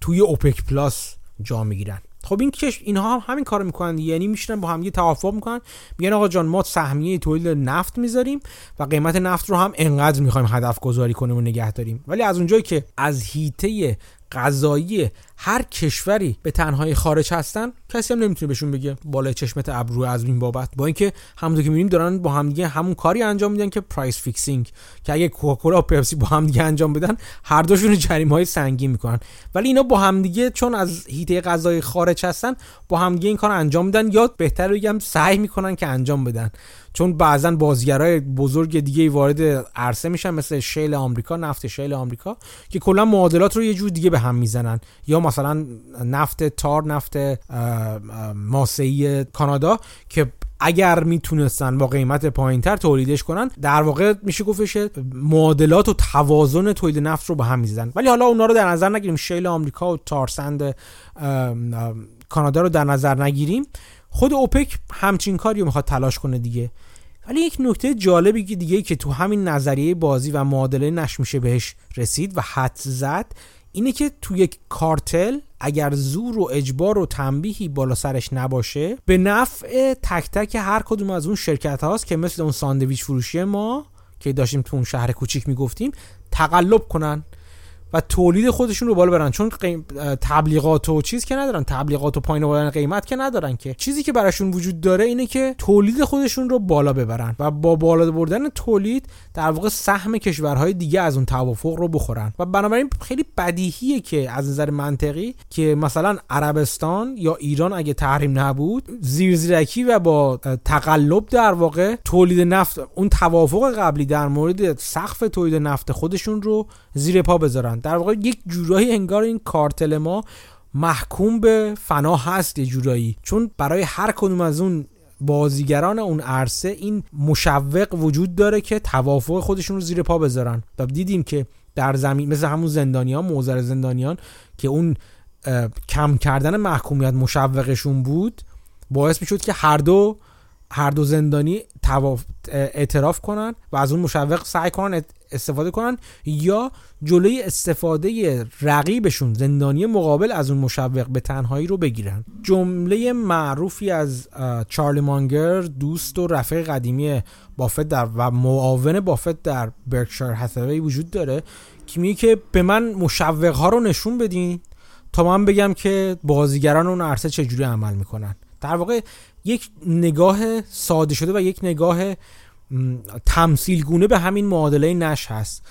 توی اوپک پلاس جا می‌گیرن. خب این کشورها هم همین کارو می‌کنن یعنی میشینن با هم یه توافق می‌کنن. میگن آقا جان ما سهمیه تولید نفت می‌ذاریم و قیمت نفت رو هم انقدر می‌خوایم هدف گذاری کنیم و نگه داریم. ولی از اونجایی که از حیطه قضایی هر کشوری به تنهایی خارج هستن کسی هم نمی‌تونه بهشون بگه بالای چشمت ابرو از این بابت. با اینکه همونطور که می‌بینیم دارن با همدیگه همون کاری انجام میدن که price fixing که اگه کوکاکولا و پپسی با همدیگه انجام بدن هر دوشون جریمه های سنگین می‌کنن. ولی اینا با همدیگه چون از هیته غذایی خارج هستن با همدیگه این کار انجام میدن. یا بهتر بگم سعی می‌کنن که انجام بدن. چون بعضا بازیگرای بزرگ دیگه وارد عرصه میشن مثل شیل آمریکا نفت شیل آمریکا که کلا معادلات رو یه جور دیگه به هم می‌زنن. یا مثلا نفت تار نفت ماسه‌ای کانادا که اگر می‌تونستن با قیمت پایینتر تولیدش کنن در واقع میشه گفتش معادلات و توازن تولید نفت رو به هم می‌زدن. ولی حالا اونا رو در نظر نگیریم. شیل آمریکا و تارسند کانادا رو در نظر نگیریم. خود اوپک همچین کاری رو می‌خواد تلاش کنه دیگه. ولی یک نکته جالبی که دیگه که تو همین نظریه بازی و معادله نش میشه بهش رسید و حد زد اینه که تو یک کارتل اگر زور و اجبار و تنبیهی بالا سرش نباشه به نفع تک تک هر کدوم از اون شرکت هاست که مثل اون ساندویچ فروشی ما که داشتیم تو اون شهر کوچیک می‌گفتیم تقلب کنن. و تولید خودشون رو بالا برن. چون تبلیغات و چیز که ندارن. تبلیغات و پایین آوردن قیمت که ندارن که. چیزی که براشون وجود داره اینه که تولید خودشون رو بالا ببرن و با بالا بردن تولید در واقع سهم کشورهای دیگه از اون توافق رو بخورن. و بنابراین خیلی بدیهیه که از نظر منطقی که مثلا عربستان یا ایران اگه تحریم نبود زیرزیرکی و با تقلب در واقع تولید نفت اون توافق قبلی در مورد سقف تولید نفت خودشون رو زیر پا بذارن. در واقع یک جورایی انگار این کارتل ما محکوم به فنا هست یه جورایی. چون برای هر کدوم از اون بازیگران اون عرصه این مشوق وجود داره که توافق خودشون رو زیر پا بذارن. و دیدیم که در زمین مثل همون زندانیان موزر زندانیان که اون کم کردن محکومیت مشوقشون بود باعث می شد که هر دو هر دو زندانی اعتراف کنن و از اون مشوق سعی کنن استفاده کنن یا جلوی استفاده رقیبشون زندانی مقابل از اون مشوق به تنهایی رو بگیرن. جمله معروفی از چارلی مانگر دوست و رفیق قدیمی بافت در و معاون بافت در برکشایر هثاوی وجود داره که میگه که به من مشوق ها رو نشون بدین تا من بگم که بازیگران اون عرصه چجوری عمل می‌کنن. در واقع یک نگاه ساده شده و یک نگاه تمثیل گونه به همین معادله نش هست.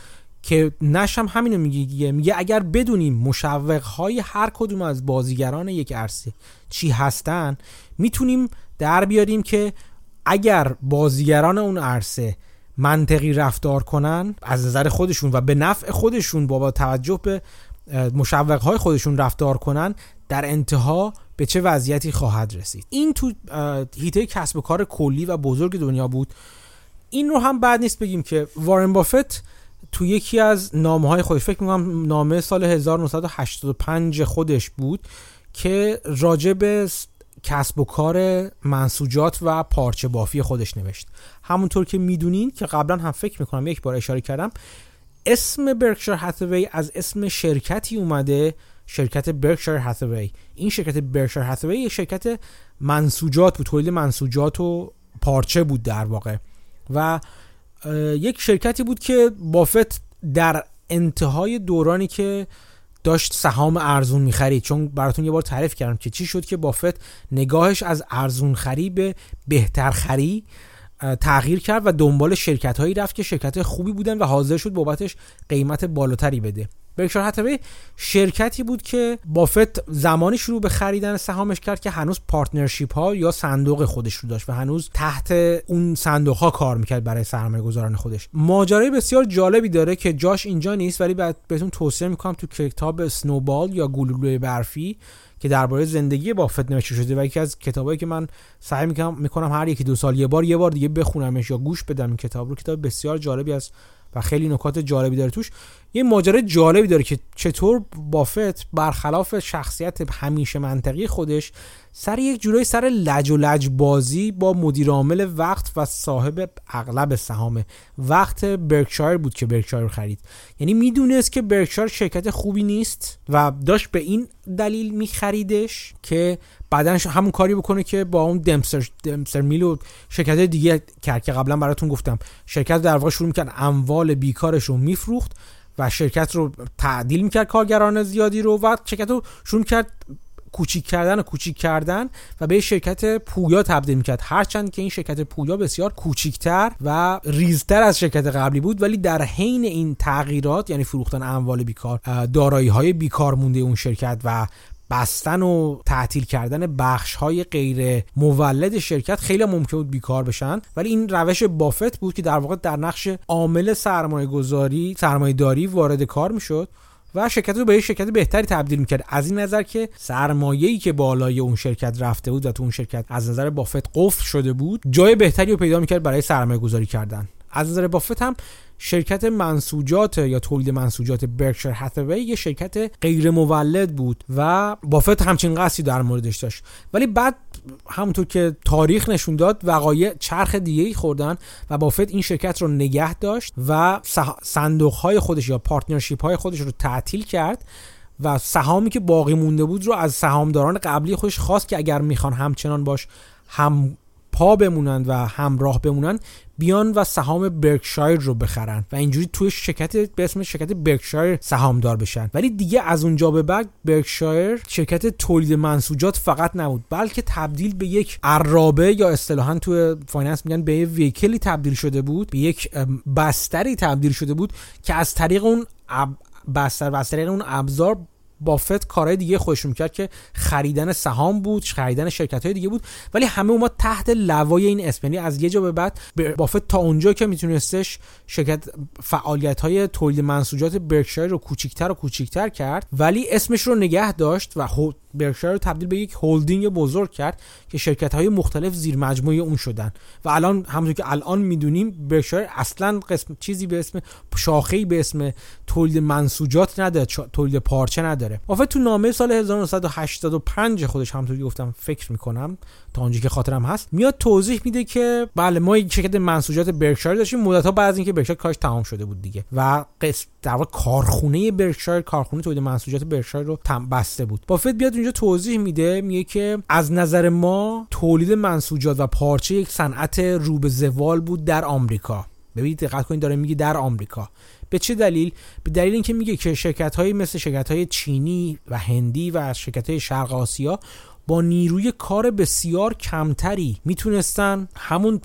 که نش هم همینو میگه میگه اگر بدونیم مشوق های هر کدوم از بازیگران یک عرصه چی هستن می‌تونیم در بیاریم که اگر بازیگران اون عرصه منطقی رفتار کنن از نظر خودشون و به نفع خودشون با توجه به مشوق های خودشون رفتار کنن در انتها به چه وضعیتی خواهد رسید. این تو هیته کسب و کار کلی و بزرگ دنیا بود. این رو هم بعد نیست بگیم که وارن بافت تو یکی از نامه های خودش فکر می‌کنم نامه سال 1985 خودش بود که راجع کسب و کار منسوجات و پارچه بافی خودش نوشت. همونطور که می‌دونین که قبلا هم فکر می‌کنم یک بار اشاره کردم اسم برکشایر هاتوی از اسم شرکتی اومده شرکت برکشایر هاتوی این شرکت برکشایر هاتوی یک شرکت منسوجات بود تولید منسوجات و پارچه بود در واقع. و یک شرکتی بود که بافت در انتهای دورانی که داشت سهام ارزون می‌خرید. چون براتون یه بار تعریف کردم که چی شد که بافت نگاهش از ارزون خری به بهتر خری تغییر کرد و دنبال شرکت هایی رفت که شرکت خوبی بودن و حاضر شد بابتش قیمت بالاتری بده. برکشایر هاتوی شرکتی بود که بافت زمانی شروع به خریدن سهامش کرد که هنوز partnership ها یا صندوق خودش رو داشت و هنوز تحت اون صندوق ها کار می‌کرد برای سرمایه گذاران خودش. ماجرای بسیار جالبی داره که جاش اینجا نیست ولی بعد بهتون توصیه می‌کنم تو کتاب Snowball یا گلوله برفی که درباره زندگی بافت نوشته شده و یکی از کتابایی که من سعی می‌کنم می‌کنم هر یکی دو سال یه بار یه بار دیگه بخونمش یا گوش بدم این کتاب رو. کتاب بسیار جالبی است و خیلی نکات جالبی داره توش. یه ماجرا جالبی داره که چطور بافت برخلاف شخصیت همیشه منطقی خودش سر یک جورایی سر لج و لج بازی با مدیر عامل وقت و صاحب اغلب سهام وقت برکشایر بود که برکشایر خرید. یعنی می‌دونست که برکشایر شرکت خوبی نیست و داشت به این دلیل میخریدش که بعدا همون کاری بکنه که با اون دمسر, دمسر میل و شرکت دیگه کرد که قبلا براتون گفتم شرکت در واقع شروع می‌کرد اموال بیکارش رو میفروخت و شرکت رو تعدیل می‌کرد کارگران زیادی رو و شرکت رو شروع کرد کوچیک کردن و کوچیک کردن و به شرکت پویا تبدیل می‌کرد. هرچند که این شرکت پویا بسیار کوچیکتر و ریزتر از شرکت قبلی بود ولی در حین این تغییرات یعنی فروختن اموال بیکار دارایی های بیکار مونده اون شرکت و بستن و تعطیل کردن بخش های غیر مولد شرکت خیلی ممکن بود بیکار بشن. ولی این روش بافت بود که در واقع در نقش عامل سرمایه گذاری سرمایه داری وارد کار می‌شد و شرکت رو به شرکت بهتری تبدیل می‌کرد. از این نظر که سرمایه‌ای که بالای اون شرکت رفته بود و تو اون شرکت از نظر بافت قفل شده بود جای بهتری رو پیدا می‌کرد برای سرمایه گذاری کردن. از نظر بافت هم شرکت منسوجات یا تولید منسوجات برکشر هاتوی یه شرکت غیر مولد بود و بافت همچین قصدی در موردش داشت. ولی بعد همونطور که تاریخ نشون داد وقایع چرخ دیگه ای خوردن و بافت این شرکت رو نگه داشت و صندوق های خودش یا partnership های خودش رو تعطیل کرد و سهامی که باقی مونده بود رو از سهامداران قبلی خودش خواست که اگر می‌خوان همچنان باش هم پا بمونن و همراه بمونن بیان و سهام برکشایر رو بخرن و اینجوری توی شرکت به اسم شرکت برکشایر سهامدار بشن. ولی دیگه از اونجا به بعد برکشایر شرکت تولید منسوجات فقط نبود بلکه تبدیل به یک ارابه یا اصطلاحا توی finance میگن به یک vehicle ی تبدیل شده بود به یک بستری تبدیل شده بود که از طریق اون بستر و از طریق اون ابزار بافت کارهای دیگه خودش می‌کرد که خریدن سهام بود خریدن شرکت های دیگه بود. ولی همه اومد تحت لوای این اسم. یعنی از یه جا به بعد بافت تا اونجا که میتونستش شرکت فعالیت های تولید منسوجات برکشایر رو کوچیکتر و کوچیکتر کرد. ولی اسمش رو نگه داشت و برکشایر رو تبدیل به یک هلدینگ بزرگ کرد که شرکت های مختلف زیر مجموعه اون شدن. و الان همونطور که الان می‌دونیم برکشایر اصلا قسم چیزی به اسم شاخه‌ای به اسم تولید منسوجات نداره تولید پارچه نداره. بافت تو نامه سال 1985 خودش همونطوری گفتم فکر می‌کنم تا اونجایی که خاطرم هست میاد توضیح میده که بله ما یک شرکت منسوجات برکشایر داشتیم مدت ها بعد از اینکه برکشایر کارش تمام شده بود دیگه. و قسم در واقع کارخونه برکشایر کارخونه تولید منسوجات برکشایر رو بسته بود. بافت بیاد اونجا توضیح میده میگه که از نظر ما تولید منسوجات و پارچه یک صنعت رو به زوال بود در آمریکا. ببینید دقت کنید داره میگه در آمریکا. به چه دلیل؟ به دلیل اینکه میگه که شرکت های مثل شرکت های چینی و هندی و شرکت های شرق آسیا با نیروی کار بسیار کمتری می‌تونستن همون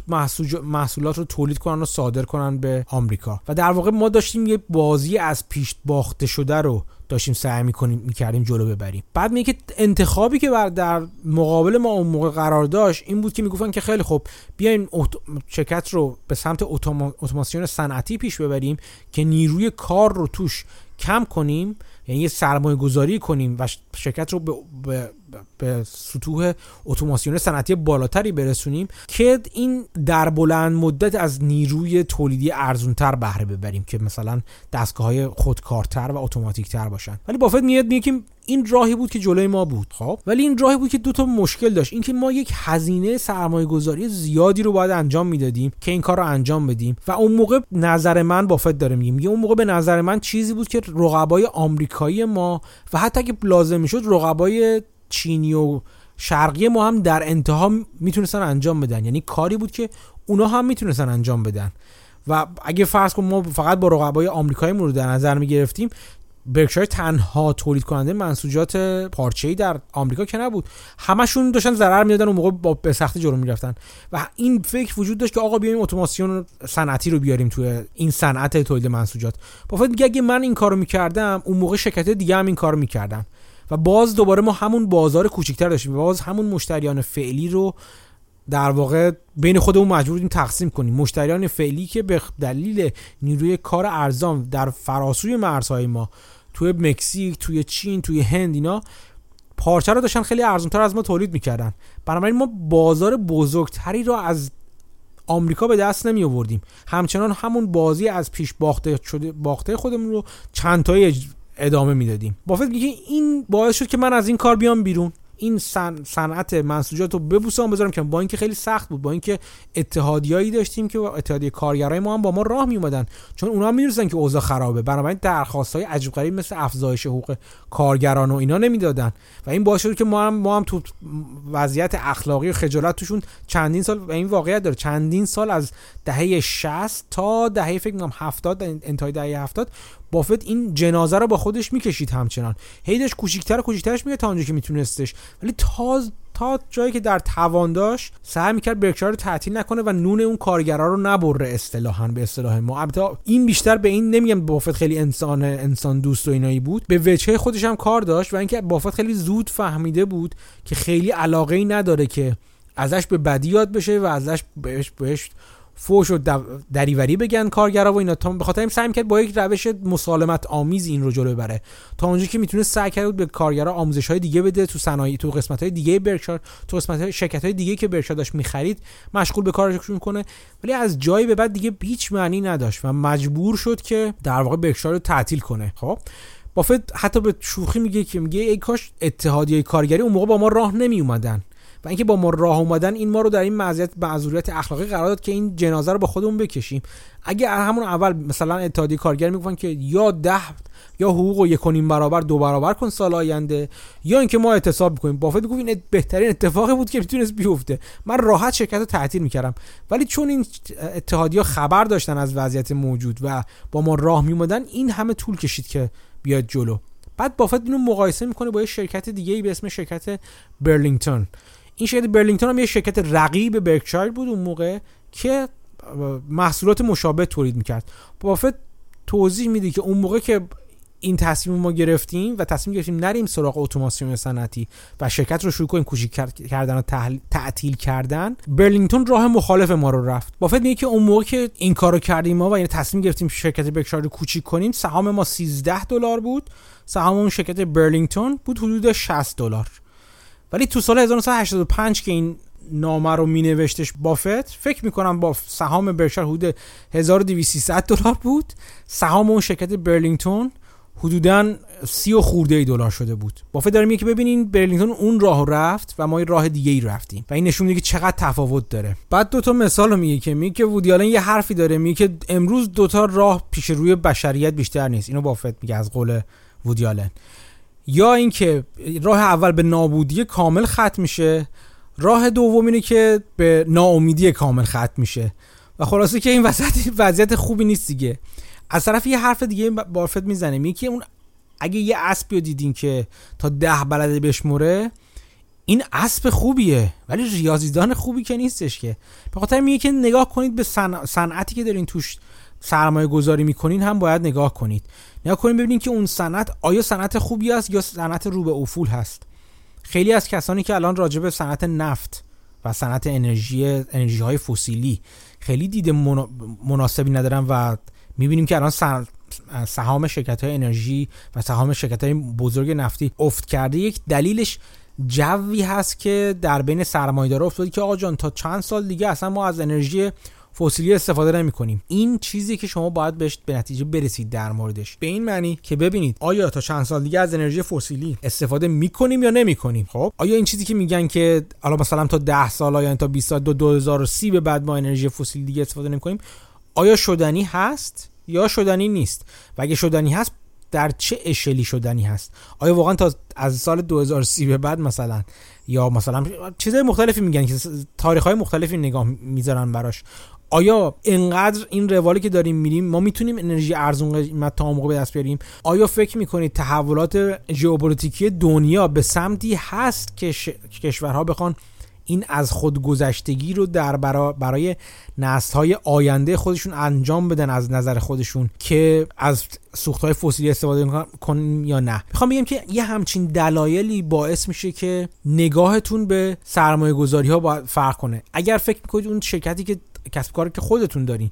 محصولات رو تولید کنن و صادر کنن به آمریکا. و در واقع ما داشتیم یه بازی از پیش باخته شده رو داشتیم سعی می‌کنیم می‌کردیم جلو ببریم. بعد میگه انتخابی که بر در مقابل ما اون موقع قرار داشت این بود که می‌گفتن که خیلی خوب بیاین شرکت رو به سمت اتوماسیون صنعتی پیش ببریم که نیروی کار رو توش کم کنیم یعنی یه سرمایه گذاری کنیم و شرکت رو به, به سطوح اتوماسیون صنعتی بالاتری برسونیم که این در بلند مدت از نیروی تولیدی ارزونتر بهره ببریم که مثلا دستگاه های خودکارتر و اتوماتیکتر باشن. ولی بافت میاد میگه که این راهی بود که جلوی ما بود. خب؟ ولی این راهی بود که دو تا مشکل داشت. اینکه ما یک هزینه سرمایه گذاری زیادی رو باید انجام می‌دادیم که این کار رو انجام بدیم. و اون موقع نظر من بافت داره میگه میگه اون موقع به نظر من چیزی بود که رقبای آمریکایی ما و حتی که لازم می‌شد رقبای چینی و شرقی ما هم در انتها می‌تونستن انجام بدن. یعنی کاری بود که اونا هم می‌تونستن انجام بدن. و اگه فرض کنم ما فقط با رقبای آمریکایی رو در نظر می‌گرفتیم برکشایر تنها تولید کننده منسوجات ای در آمریکا که نبود. همشون داشتن ضرر می‌دادن اون موقع با به سختی جلو می‌رفتن. و این فکر وجود داشت که آقا بیایم اتوماسیون صنعتی رو بیاریم توی این صنعت تولید منسوجات. با میگه اگه من این کارو می‌کردم اون موقع شرکت دیگه هم این کارو می‌کردن. و باز دوباره ما همون بازار کوچیکتر داشتیم. باز همون مشتریان فعلی رو در واقع بین خودمون مجبور بودیم تقسیم کنیم. مشتریان فعلی که به دلیل نیروی کار ارزان در فراسوی مرزهای ما توی مکزیک توی چین توی هند اینا پارچه رو داشتن خیلی ارزونتر از ما تولید می‌کردن. بنابراین ما بازار بزرگتری رو از آمریکا به دست نمی آوردیم همچنان همون بازی از پیش باخته شده باخته خودمون رو چند تایی ادامه می‌دادیم. بافت میگه این باعث شد که من از این کار بیام بیرون. این صنعت منسوجات رو ببوسم بذارم که با اینکه خیلی سخت بود با اینکه اتحادیایی داشتیم که اتحادیه کارگرای ما هم با ما راه می اومدن چون اونا می‌دونستن که اوضاع خرابه. بنابراین درخواست های عجیب غریب مثل افزایش حقوق کارگران و اینا نمی‌دادن. و این باعث شد که ما هم ما هم تو وضعیت اخلاقی و خجالت توشون چندین سال و این واقعیت داره. چندین سال از دهه 60 تا دهه فکر کنم 70 انتهای دهه 70 بافت این جنازه رو با خودش می‌کشید همچنان. هی داشت کوچیک‌تر کوچیک‌ترش میگه تا اونجا که میتونستش. ولی تا تا جایی که در توان داشت سعی می‌کرد برکشایر رو تعطیل نکنه و نون اون کارگرا رو نبره اصطلاحا به اصطلاح ما. البته این بیشتر به این نمیگم بافت خیلی انسان انسان دوست و اینایی بود. به وجهه خودش هم کار داشت و اینکه بافت خیلی زود فهمیده بود که خیلی علاقه ای نداره که ازش به بدی یاد بشه و ازش بهش بهش فوش و دریوری بگن کارگرا و اینا. تا به خاطر سعی کرد با یک روش مسالمت آمیز این رو جلو بره تا اونجا که می‌تونه سعی کرد به کارگرا آموزش های دیگه بده تو صنایع تو قسمت های دیگه برکشار تو قسمت های شرکت های دیگه که برکشار داشت می‌خرید مشغول به کارشون کنه. ولی از جایی به بعد دیگه هیچ معنی نداشت و مجبور شد که در واقع برکشار رو تعطیل کنه. خب؟ بافت حتی به شوخی میگه که میگه ای کاش اتحادیه کارگری اون موقع با ما راه نمی اومدن و اینکه با ما راه اومدن این ما رو در این معذیت معذوریت اخلاقی قرار داد که این جنازه رو با خودمون بکشیم. اگه همون اول مثلا اتحادیه کارگر می‌گفتن که یا ده یا حقوق و یک برابر دو برابر کن سال آینده یا اینکه ما اعتصاب می‌کنیم. بافت می‌گفت این بهترین اتفاقی بود که می‌تونست بیفته. من راحت شرکت رو تعطیل می‌کردم. ولی چون این اتحادیه خبر داشتن از وضعیت موجود و با ما راه میومدن این همه طول کشید که بیاد جلو. بعد بافت اینو مقایسه می‌کنه با یه شرکت دیگه ای به اسم شرکت برلینگتون. این شرکت برلینگتون هم یه شرکت رقیب برکشایر بود اون موقع که محصولات مشابه تولید می‌کرد. بافت توضیح میده که اون موقع که این تصمیم ما گرفتیم و تصمیم گرفتیم نریم سراغ اتوماسیون صنعتی و شرکت رو شروع کنیم کوچیک کردن و تعطیل کردن برلینگتون راه مخالف ما رو رفت. بافت میگه که اون موقع که این کارو کردیم ما و یعنی تصمیم گرفتیم شرکت بکشار رو کوچیک کنیم سهام ما 13 دلار بود. سهام اون شرکت برلینگتون بود حدود 60 دلار. ولی تو سال 1985 که این نامه رو می نوشتش بافت فکر می کنم با سهام برشار حدود 1200 دلار بود. سهام اون شرکت برلینگتون حدودا سی و خورده دلار شده بود. بافت داره میگه که ببینین برلینگتون اون راه رفت و ما راه دیگه ای رفتیم. و این نشون میده که چقدر تفاوت داره. بعد دو تا مثال میگه که میگه که وودیالن یه حرفی داره میگه که امروز دوتا راه پیش روی بشریت بیشتر نیست. اینو بافت میگه از قول وودیالن یا اینکه راه اول به نابودی کامل ختم میشه راه دوم اینه که به ناامیدی کامل ختم میشه. و خلاصه که این وسط وضعیت خوبی نیست دیگه. از طرف یه حرف دیگه بافت می‌زنه میگه اون اگه یه اسبی رو دیدین که تا ده بلده بشموره این اسب خوبیه ولی ریاضیدان خوبی که نیستش که. به خاطر میگه که نگاه کنید به صنعتی که دارین توش سرمایه گذاری می‌کنین هم باید نگاه کنید. نگاه کنید ببینید که اون صنعت آیا صنعت خوبی است یا صنعت رو به افول هست. خیلی از کسانی که الان راجع به صنعت نفت و صنعت انرژی انرژی های فسیلی خیلی دید مناسبی ندارن و می‌بینیم که الان سهام شرکت های انرژی و سهام شرکت های بزرگ نفتی افت کرده. یک دلیلش جوی هست که در بین سرمایه‌دارا افتاده که آقا جان تا چند سال دیگه اصلا ما از انرژی فسیلی استفاده نمی کنیم این چیزی که شما باید بهش به نتیجه برسید در موردش. به این معنی که ببینید آیا تا چند سال دیگه از انرژی فسیلی استفاده می کنیم یا نمی کنیم خب آیا این چیزی که میگن که الان مثلا تا 10 سال یا تا 20 سال دو 2030 به بعد ما انرژی فسیلی دیگه استفاده نمی کنیم آیا شدنی هست یا شدنی نیست؟ و اگه شدنی هست در چه اشلی شدنی هست؟ آیا واقعا تا از سال 2030 به بعد مثلا یا مثلا چیزهای مختلفی میگن که تاریخ های مختلفی نگاه می‌ذارن براش. آیا انقدر این روالی که داریم میریم ما می‌تونیم انرژی ارزون قیمت تا به دست بیاریم؟ آیا فکر می‌کنید تحولات ژئوپلیتیکی دنیا به سمتی هست که کشورها بخوان این از خودگذشتگی رو در برا برای نسل های آینده خودشون انجام بدن از نظر خودشون که از سوخت های فسیلی استفاده کنیم یا نه؟ می‌خوام بگم که یه همچین دلایلی باعث میشه که نگاهتون به سرمایه گذاری ها باید فرق کنه. اگر فکر می‌کنید اون شرکتی که کسب کاری که خودتون دارین.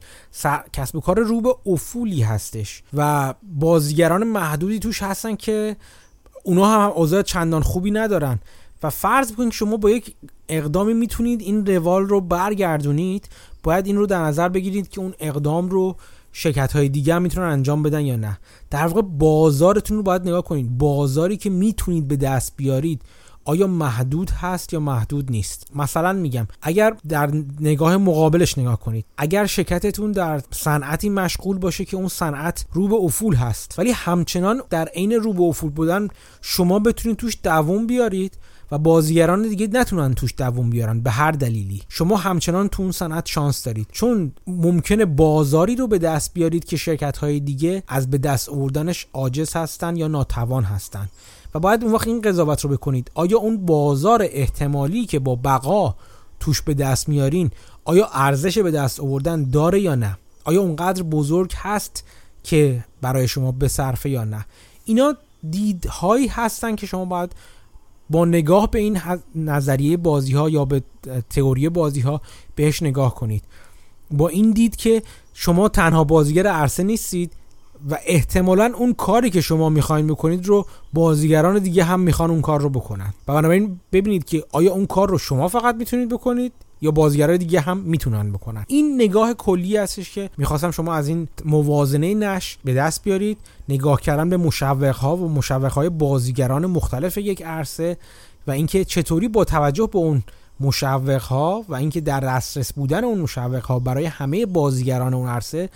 کسب کار رو به افولی هستش و بازیگران محدودی توش هستن که اونا هم اوضاع چندان خوبی ندارن. و فرض بکنید شما با یک اقدامی می‌تونید این روال رو برگردونید باید این رو در نظر بگیرید که اون اقدام رو شرکت های دیگه هم می‌تونن انجام بدن یا نه. در واقع بازارتون رو باید نگاه کنید. بازاری که می‌تونید به دست بیارید آیا محدود هست یا محدود نیست؟ مثلا میگم اگر در نگاه مقابلش نگاه کنید اگر شرکتتون در صنعتی مشغول باشه که اون صنعت رو به افول هست ولی همچنان در عین رو به افول بودن شما بتونید توش دووم بیارید و بازیگران دیگه نتونن توش دووم بیارن به هر دلیلی. شما همچنان تو اون صنعت شانس دارید. چون ممکنه بازاری رو به دست بیارید که شرکت های دیگه از به دست آوردنش عاجز هستن یا ناتوان هستن. و باید اون وقت این قضاوت رو بکنید. آیا اون بازار احتمالی که با بقا توش به دست میارین آیا ارزش به دست آوردن داره یا نه؟ آیا اونقدر بزرگ هست که برای شما بصرفه یا نه؟ اینا دیدهایی هستن که شما باید با نگاه به این نظریه بازی ها یا به تئوری بازی ها بهش نگاه کنید. با این دید که شما تنها بازیگر عرصه نیستید و احتمالا اون کاری که شما می‌خواین بکنید رو بازیگران دیگه هم می‌خوان اون کار رو بکنن. و بنابراین ببینید که آیا اون کار رو شما فقط می‌تونید بکنید یا بازیگرای دیگه هم می‌تونن بکنن. این نگاه کلی هستش که می‌خواستم شما از این موازنه نش به دست بیارید. نگاه کردن به مشوق ها و مشوق های بازیگران مختلف یک عرصه و اینکه چطوری با توجه به اون مشوق ها و اینکه در دسترس بودن اون مشوق ها برای همه بازیگران اون عرصه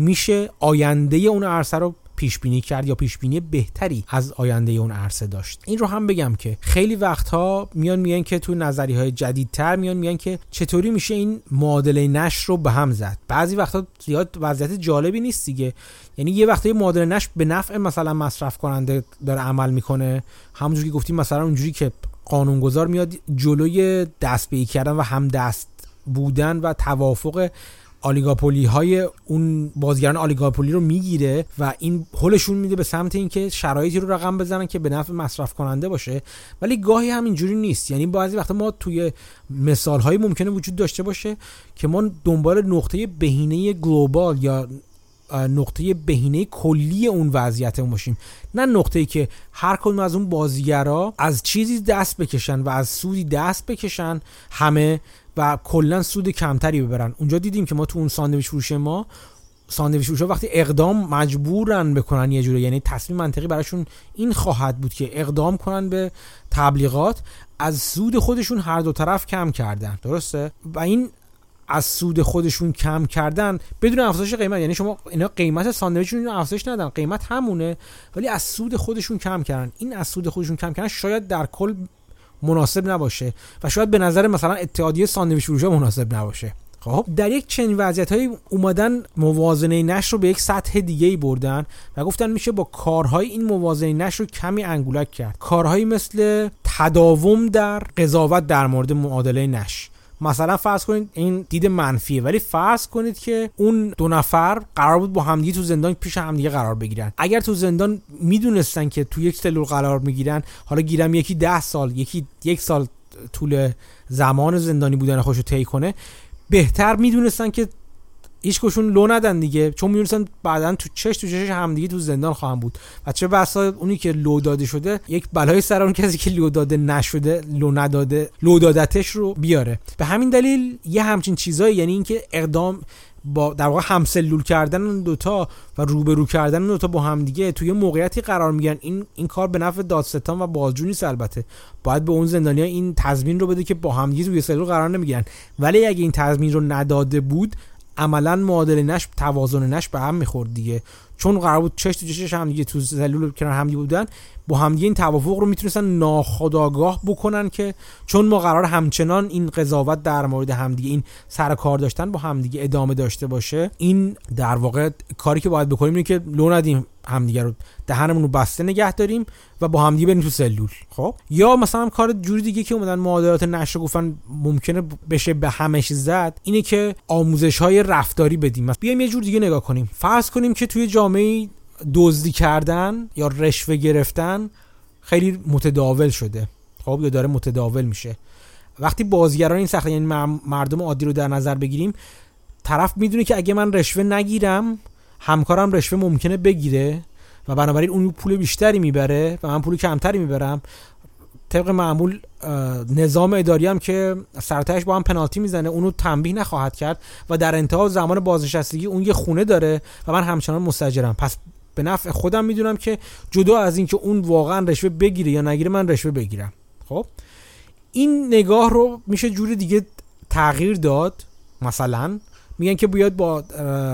میشه آینده اون عرصه رو پیش بینی کرد یا پیش بینی بهتری از آینده اون عرصه داشت. این رو هم بگم که خیلی وقتها میان میان که تو نظری های جدیدتر میان میان که چطوری میشه این معادله نشر رو به هم زد. بعضی وقتا زیاد وضعیت جالبی نیست دیگه. یعنی یه وقتی معادله نشر به نفع مثلا مصرف کننده داره عمل می‌کنه. همونجوری که گفتیم مثلا اونجوری که قانونگذار میاد جلوی دست به کردن و هم دست بودن و توافق آلیگاپولی های اون بازیگران آلیگاپولی رو می‌گیره و این حلشون میده به سمت اینکه شرایطی رو رقم بزنن که به نفع مصرف کننده باشه. ولی گاهی هم اینجوری نیست. یعنی بعضی وقتا ما توی مثال های ممکنه وجود داشته باشه که ما دنبال نقطه بهینه global یا نقطه بهینه کلی اون وضعیت باشیم. نه نقطه ای که هر کدوم از اون بازیگرا از چیزی دست بکشن و از سودی دست بکشن همه و کلا سود کمتری ببرن. اونجا دیدیم که ما تو اون ساندویچ فروش ما ساندویچ فروش وقتی اقدام مجبورن بکنن یه جوری یعنی تصمیم منطقی براشون این خواهد بود که اقدام کنن به تبلیغات از سود خودشون هر دو طرف کم کردن. درسته؟ و این از سود خودشون کم کردن بدون افزایش قیمت. یعنی شما اینا قیمت ساندویچشون افزایش ندن قیمت همونه ولی از سود خودشون کم کردن. این از سود خودشون کم کردن شاید در کل مناسب نباشه و شاید به نظر مثلا اتحادیه ساندویچ فروش مناسب نباشه. خب در یک چنین وضعیت های اومدن موازنه نشر رو به یک سطح دیگه ای بردن و گفتن میشه با کارهای این موازنه نشر رو کمی انگولک کرد. کارهایی مثل تداوم در قضاوت در مورد معادله نشر مثلا فرض کنید این دید منفیه ولی فرض کنید که اون دو نفر قرار بود با همدیگه تو زندان پیش همدیگه قرار بگیرن. اگر تو زندان می‌دونستن که تو یک سلول قرار می‌گیرن حالا گیرم یکی ده سال یکی یک سال طول زمان زندانی بودن خودشو طی کنه بهتر می‌دونستن که هیچ کدومشون لو ندن دیگه. چون می‌دونستن بعدا تو چش تو چش همدیگه تو زندان خواهن بود. و چه بسا اونی که لو داده شده یک بلای سر اون کسی که لو داده نشده لو نداده لو دادتش رو بیاره. به همین دلیل یه همچین چیزایی یعنی اینکه اقدام با در واقع همسلول کردن اون دوتا و روبرو کردن اون دوتا با همدیگه توی موقعیتی قرار میگن این این کار به نفع دادستان و بازجو نیست البته. باید به اون زندانیا این تضمین رو بده که با همدیگه توی سلول قرار نمی‌گیرن. ولی اگه این تضمین رو نداده بود عملا معادله نش توازن نش به هم می‌خورد دیگه. چون قرار بود چش تو چش هم دیگه تو سلول کنار هم بودن با همدیگه این توافق رو می‌تونستن ناخداگاه بکنن که چون ما قرار همچنان این قضاوت در مورد همدیگه این سر کار داشتن با همدیگه ادامه داشته باشه. این در واقع کاری که باید بکنیم اینه که لو ندیم همدیگه رو دهنمون رو بسته نگه داریم و با همدیگه بریم تو سلول خب؟ یا مثلا کار جوری دیگه که اومدن معادلات نشر گفتن ممکنه بشه به همش زد اینه که آموزش های رفتاری بدیم. بیایم یه جور دیگه نگاه کنیم. فرض کنیم که توی جامعه دزدی کردن یا رشوه گرفتن خیلی متداول شده. خب یا داره متداول میشه. وقتی بازیگران این سخت یعنی مردم عادی رو در نظر بگیریم طرف می‌دونه که اگه من رشوه نگیرم همکارم رشوه ممکنه بگیره و بنابراین اون پول بیشتری می‌بره و من پول کمتری می‌برم. طبق معمول نظام اداری هم که سرتاش با هم پنالتی می‌زنه اونو تنبیه نخواهد کرد و در انتها زمان بازنشستگی اون یه خونه داره و من همچنان مستجرم. پس به نفع خودم می‌دونم که جدا از اینکه اون واقعا رشوه بگیره یا نگیره من رشوه بگیرم. خب؟ این نگاه رو میشه جور دیگه تغییر داد مثلا میگن که بیاد با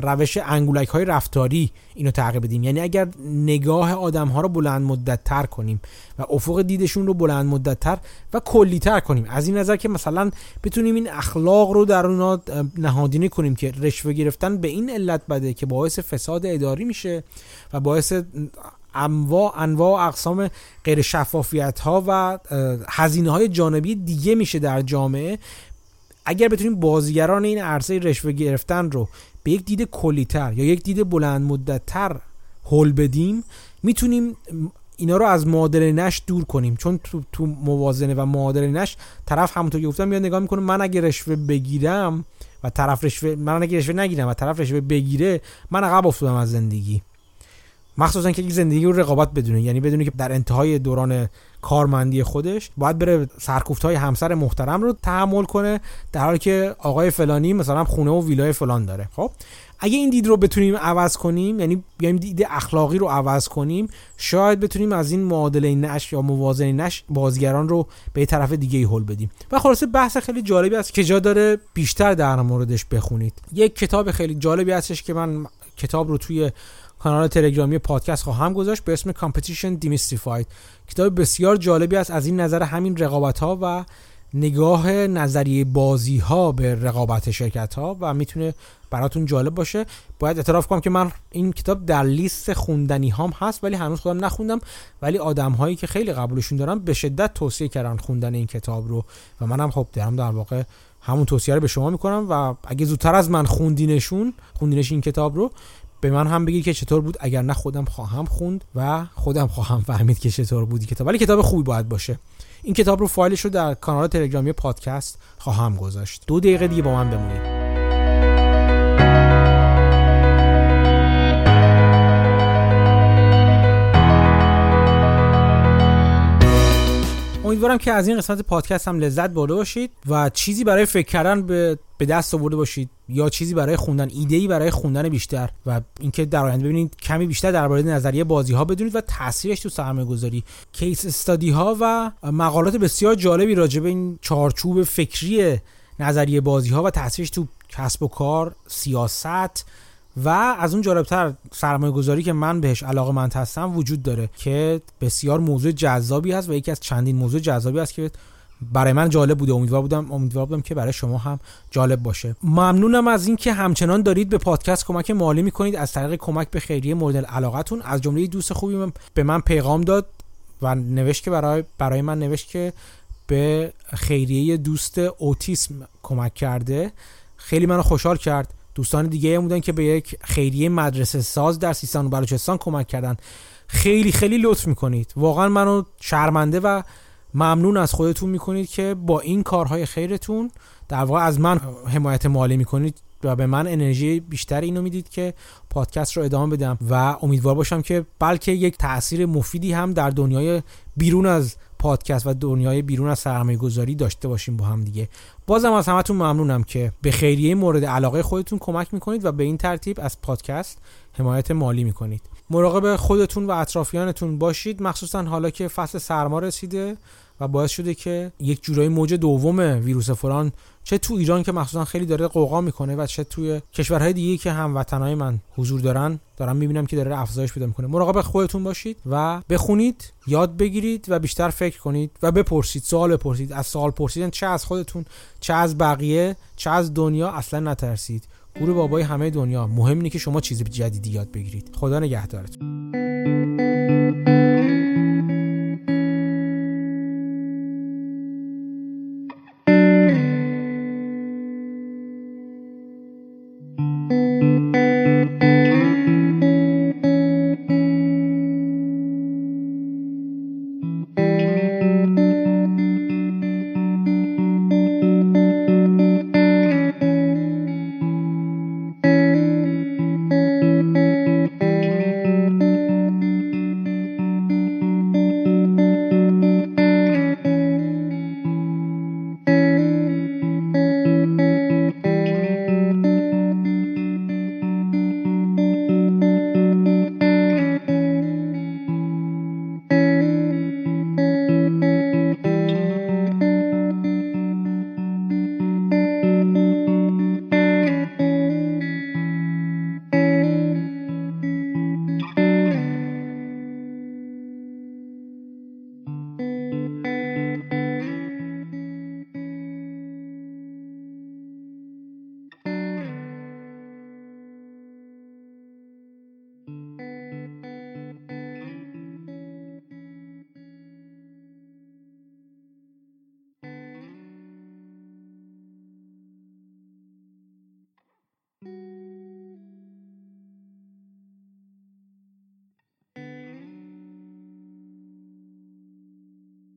روش انگولک های رفتاری اینو تغییر بدیم. یعنی اگر نگاه آدم ها رو بلند مدت تر کنیم و افق دیدشون رو بلند مدت تر و کلی تر کنیم. از این نظر که مثلا بتونیم این اخلاق رو در اونا نهادینه کنیم که رشوه گرفتن به این علت بده که باعث فساد اداری میشه و باعث انواع انواع اقسام غیر شفافیت ها و هزینه های جانبی دیگه میشه در جامعه اگر بتونیم بازیگران این عرصه رشوه گرفتن رو به یک دید کلیتر یا یک دید بلند مدتتر هول بدیم می‌تونیم اینا رو از معادله نش دور کنیم. چون تو, تو موازنه و معادله نش طرف همونطور که گفتم میاد نگاه می‌کنه من اگه رشوه بگیرم و طرف رشوه من اگه رشوه نگیرم و طرف رشوه بگیره من عقب افتادم از زندگی. مخصوصا که زندگی رو رقابت بدونه. یعنی بدونه که در انتهای دوران کارمندی خودش باید بره سرکوفت های همسر محترم رو تحمل کنه در حالی که آقای فلانی مثلا خونه و ویلای فلان داره. خب؟ اگه این دید رو بتونیم عوض کنیم یعنی بیایم دید اخلاقی رو عوض کنیم شاید بتونیم از این معادله نش یا موازنه نش بازیگران رو به طرف دیگه ای بدیم. و خلاصه بحث خیلی جالبی است که جا داره بیشتر در موردش بخونید. یک کتاب خیلی جالبی هستش که من کتاب رو توی کانال تلگرامی پادکست خواهم گذاشت به اسم Competition Demystified. کتاب بسیار جالبی است. از این نظر همین رقابت ها و نگاه نظریه بازی ها به رقابت شرکت ها و می‌تونه براتون جالب باشه. باید اعتراف کنم که من این کتاب در لیست خوندنی هام هست ولی هنوز خودم نخوندم. ولی آدم هایی که خیلی قبولشون دارم به شدت توصیه کردن خوندن این کتاب رو. و منم خب دارم در واقع همون توصیه رو به شما می‌کنم. و اگه زودتر از من خوندینشون خوندینش این کتاب رو به من هم بگید که چطور بود اگر نه خودم خواهم خوند و خودم خواهم فهمید که چطور بود کتاب. ولی کتاب خوبی باید باشه. این کتاب رو فایلش رو در کانال تلگرامی پادکست خواهم گذاشت. دو دقیقه دیگه با من بمونید. امیدوارم که از این قسمت پادکست هم لذت برده باشید و چیزی برای فکر کردن به به دست آورده باشید یا چیزی برای خوندن ایده ای برای خوندن بیشتر و اینکه در آینده ببینید کمی بیشتر درباره نظریه بازی ها بدونید و تاثیرش تو سرمایه گذاری کیس استادی ها و مقالات بسیار جالبی راجع به این چارچوب فکری نظریه بازی ها و تاثیرش تو کسب و کار سیاست و از اون جالبتر سرمایه گذاری که من بهش علاقه من هستم وجود داره که بسیار موضوع جذابی هست و یکی از چندین موضوع جذابی است که برای من جالب بوده. امیدوار بودم امیدوار بودم که برای شما هم جالب باشه. ممنونم از اینکه همچنان دارید به پادکست کمک مالی می‌کنید. از طریق کمک به خیریه مورد علاقتون. از جمله دوست خوبی به من پیغام داد و نوشت که برای برای من نوشت که به خیریه دوست اوتیسم کمک کرده. خیلی منو خوشحال کرد. دوستان دیگه هم بودن که به یک خیریه مدرسه ساز در سیستان و بلوچستان کمک کردن. خیلی خیلی لطف می‌کنید. واقعا منو شرمنده و ممنون از خودتون می‌کنید که با این کارهای خیرتون در واقع از من حمایت مالی می‌کنید و به من انرژی بیشتر اینو می‌دید که پادکست رو ادامه بدم و امیدوار باشم که بلکه یک تاثیر مفیدی هم در دنیای بیرون از پادکست و دنیای بیرون از سرمایه گذاری داشته باشیم با هم دیگه. بازم از همتون ممنونم که به خیریه مورد علاقه خودتون کمک می‌کنید و به این ترتیب از پادکست حمایت مالی می‌کنید. مراقب خودتون و اطرافیانتون باشید. مخصوصا حالا که فصل سرما رسیده و باعث شده که یک جورایی موج دوم ویروس فلان چه تو ایران که مخصوصا خیلی داره قوقا می‌کنه و چه توی کشورهای دیگه که هموطنهای من حضور دارن دارم می‌بینم که داره افزایش پیدا می‌کنه. مراقب خودتون باشید و بخونید یاد بگیرید و بیشتر فکر کنید و بپرسید سوال بپرسید. از سوال پرسیدن چه از خودتون چه از بقیه چه از دنیا اصلا نترسید. گروه بابای همه دنیا مهم اینه که شما چیز جدیدی یاد بگیرید. خدا نگهدارتون.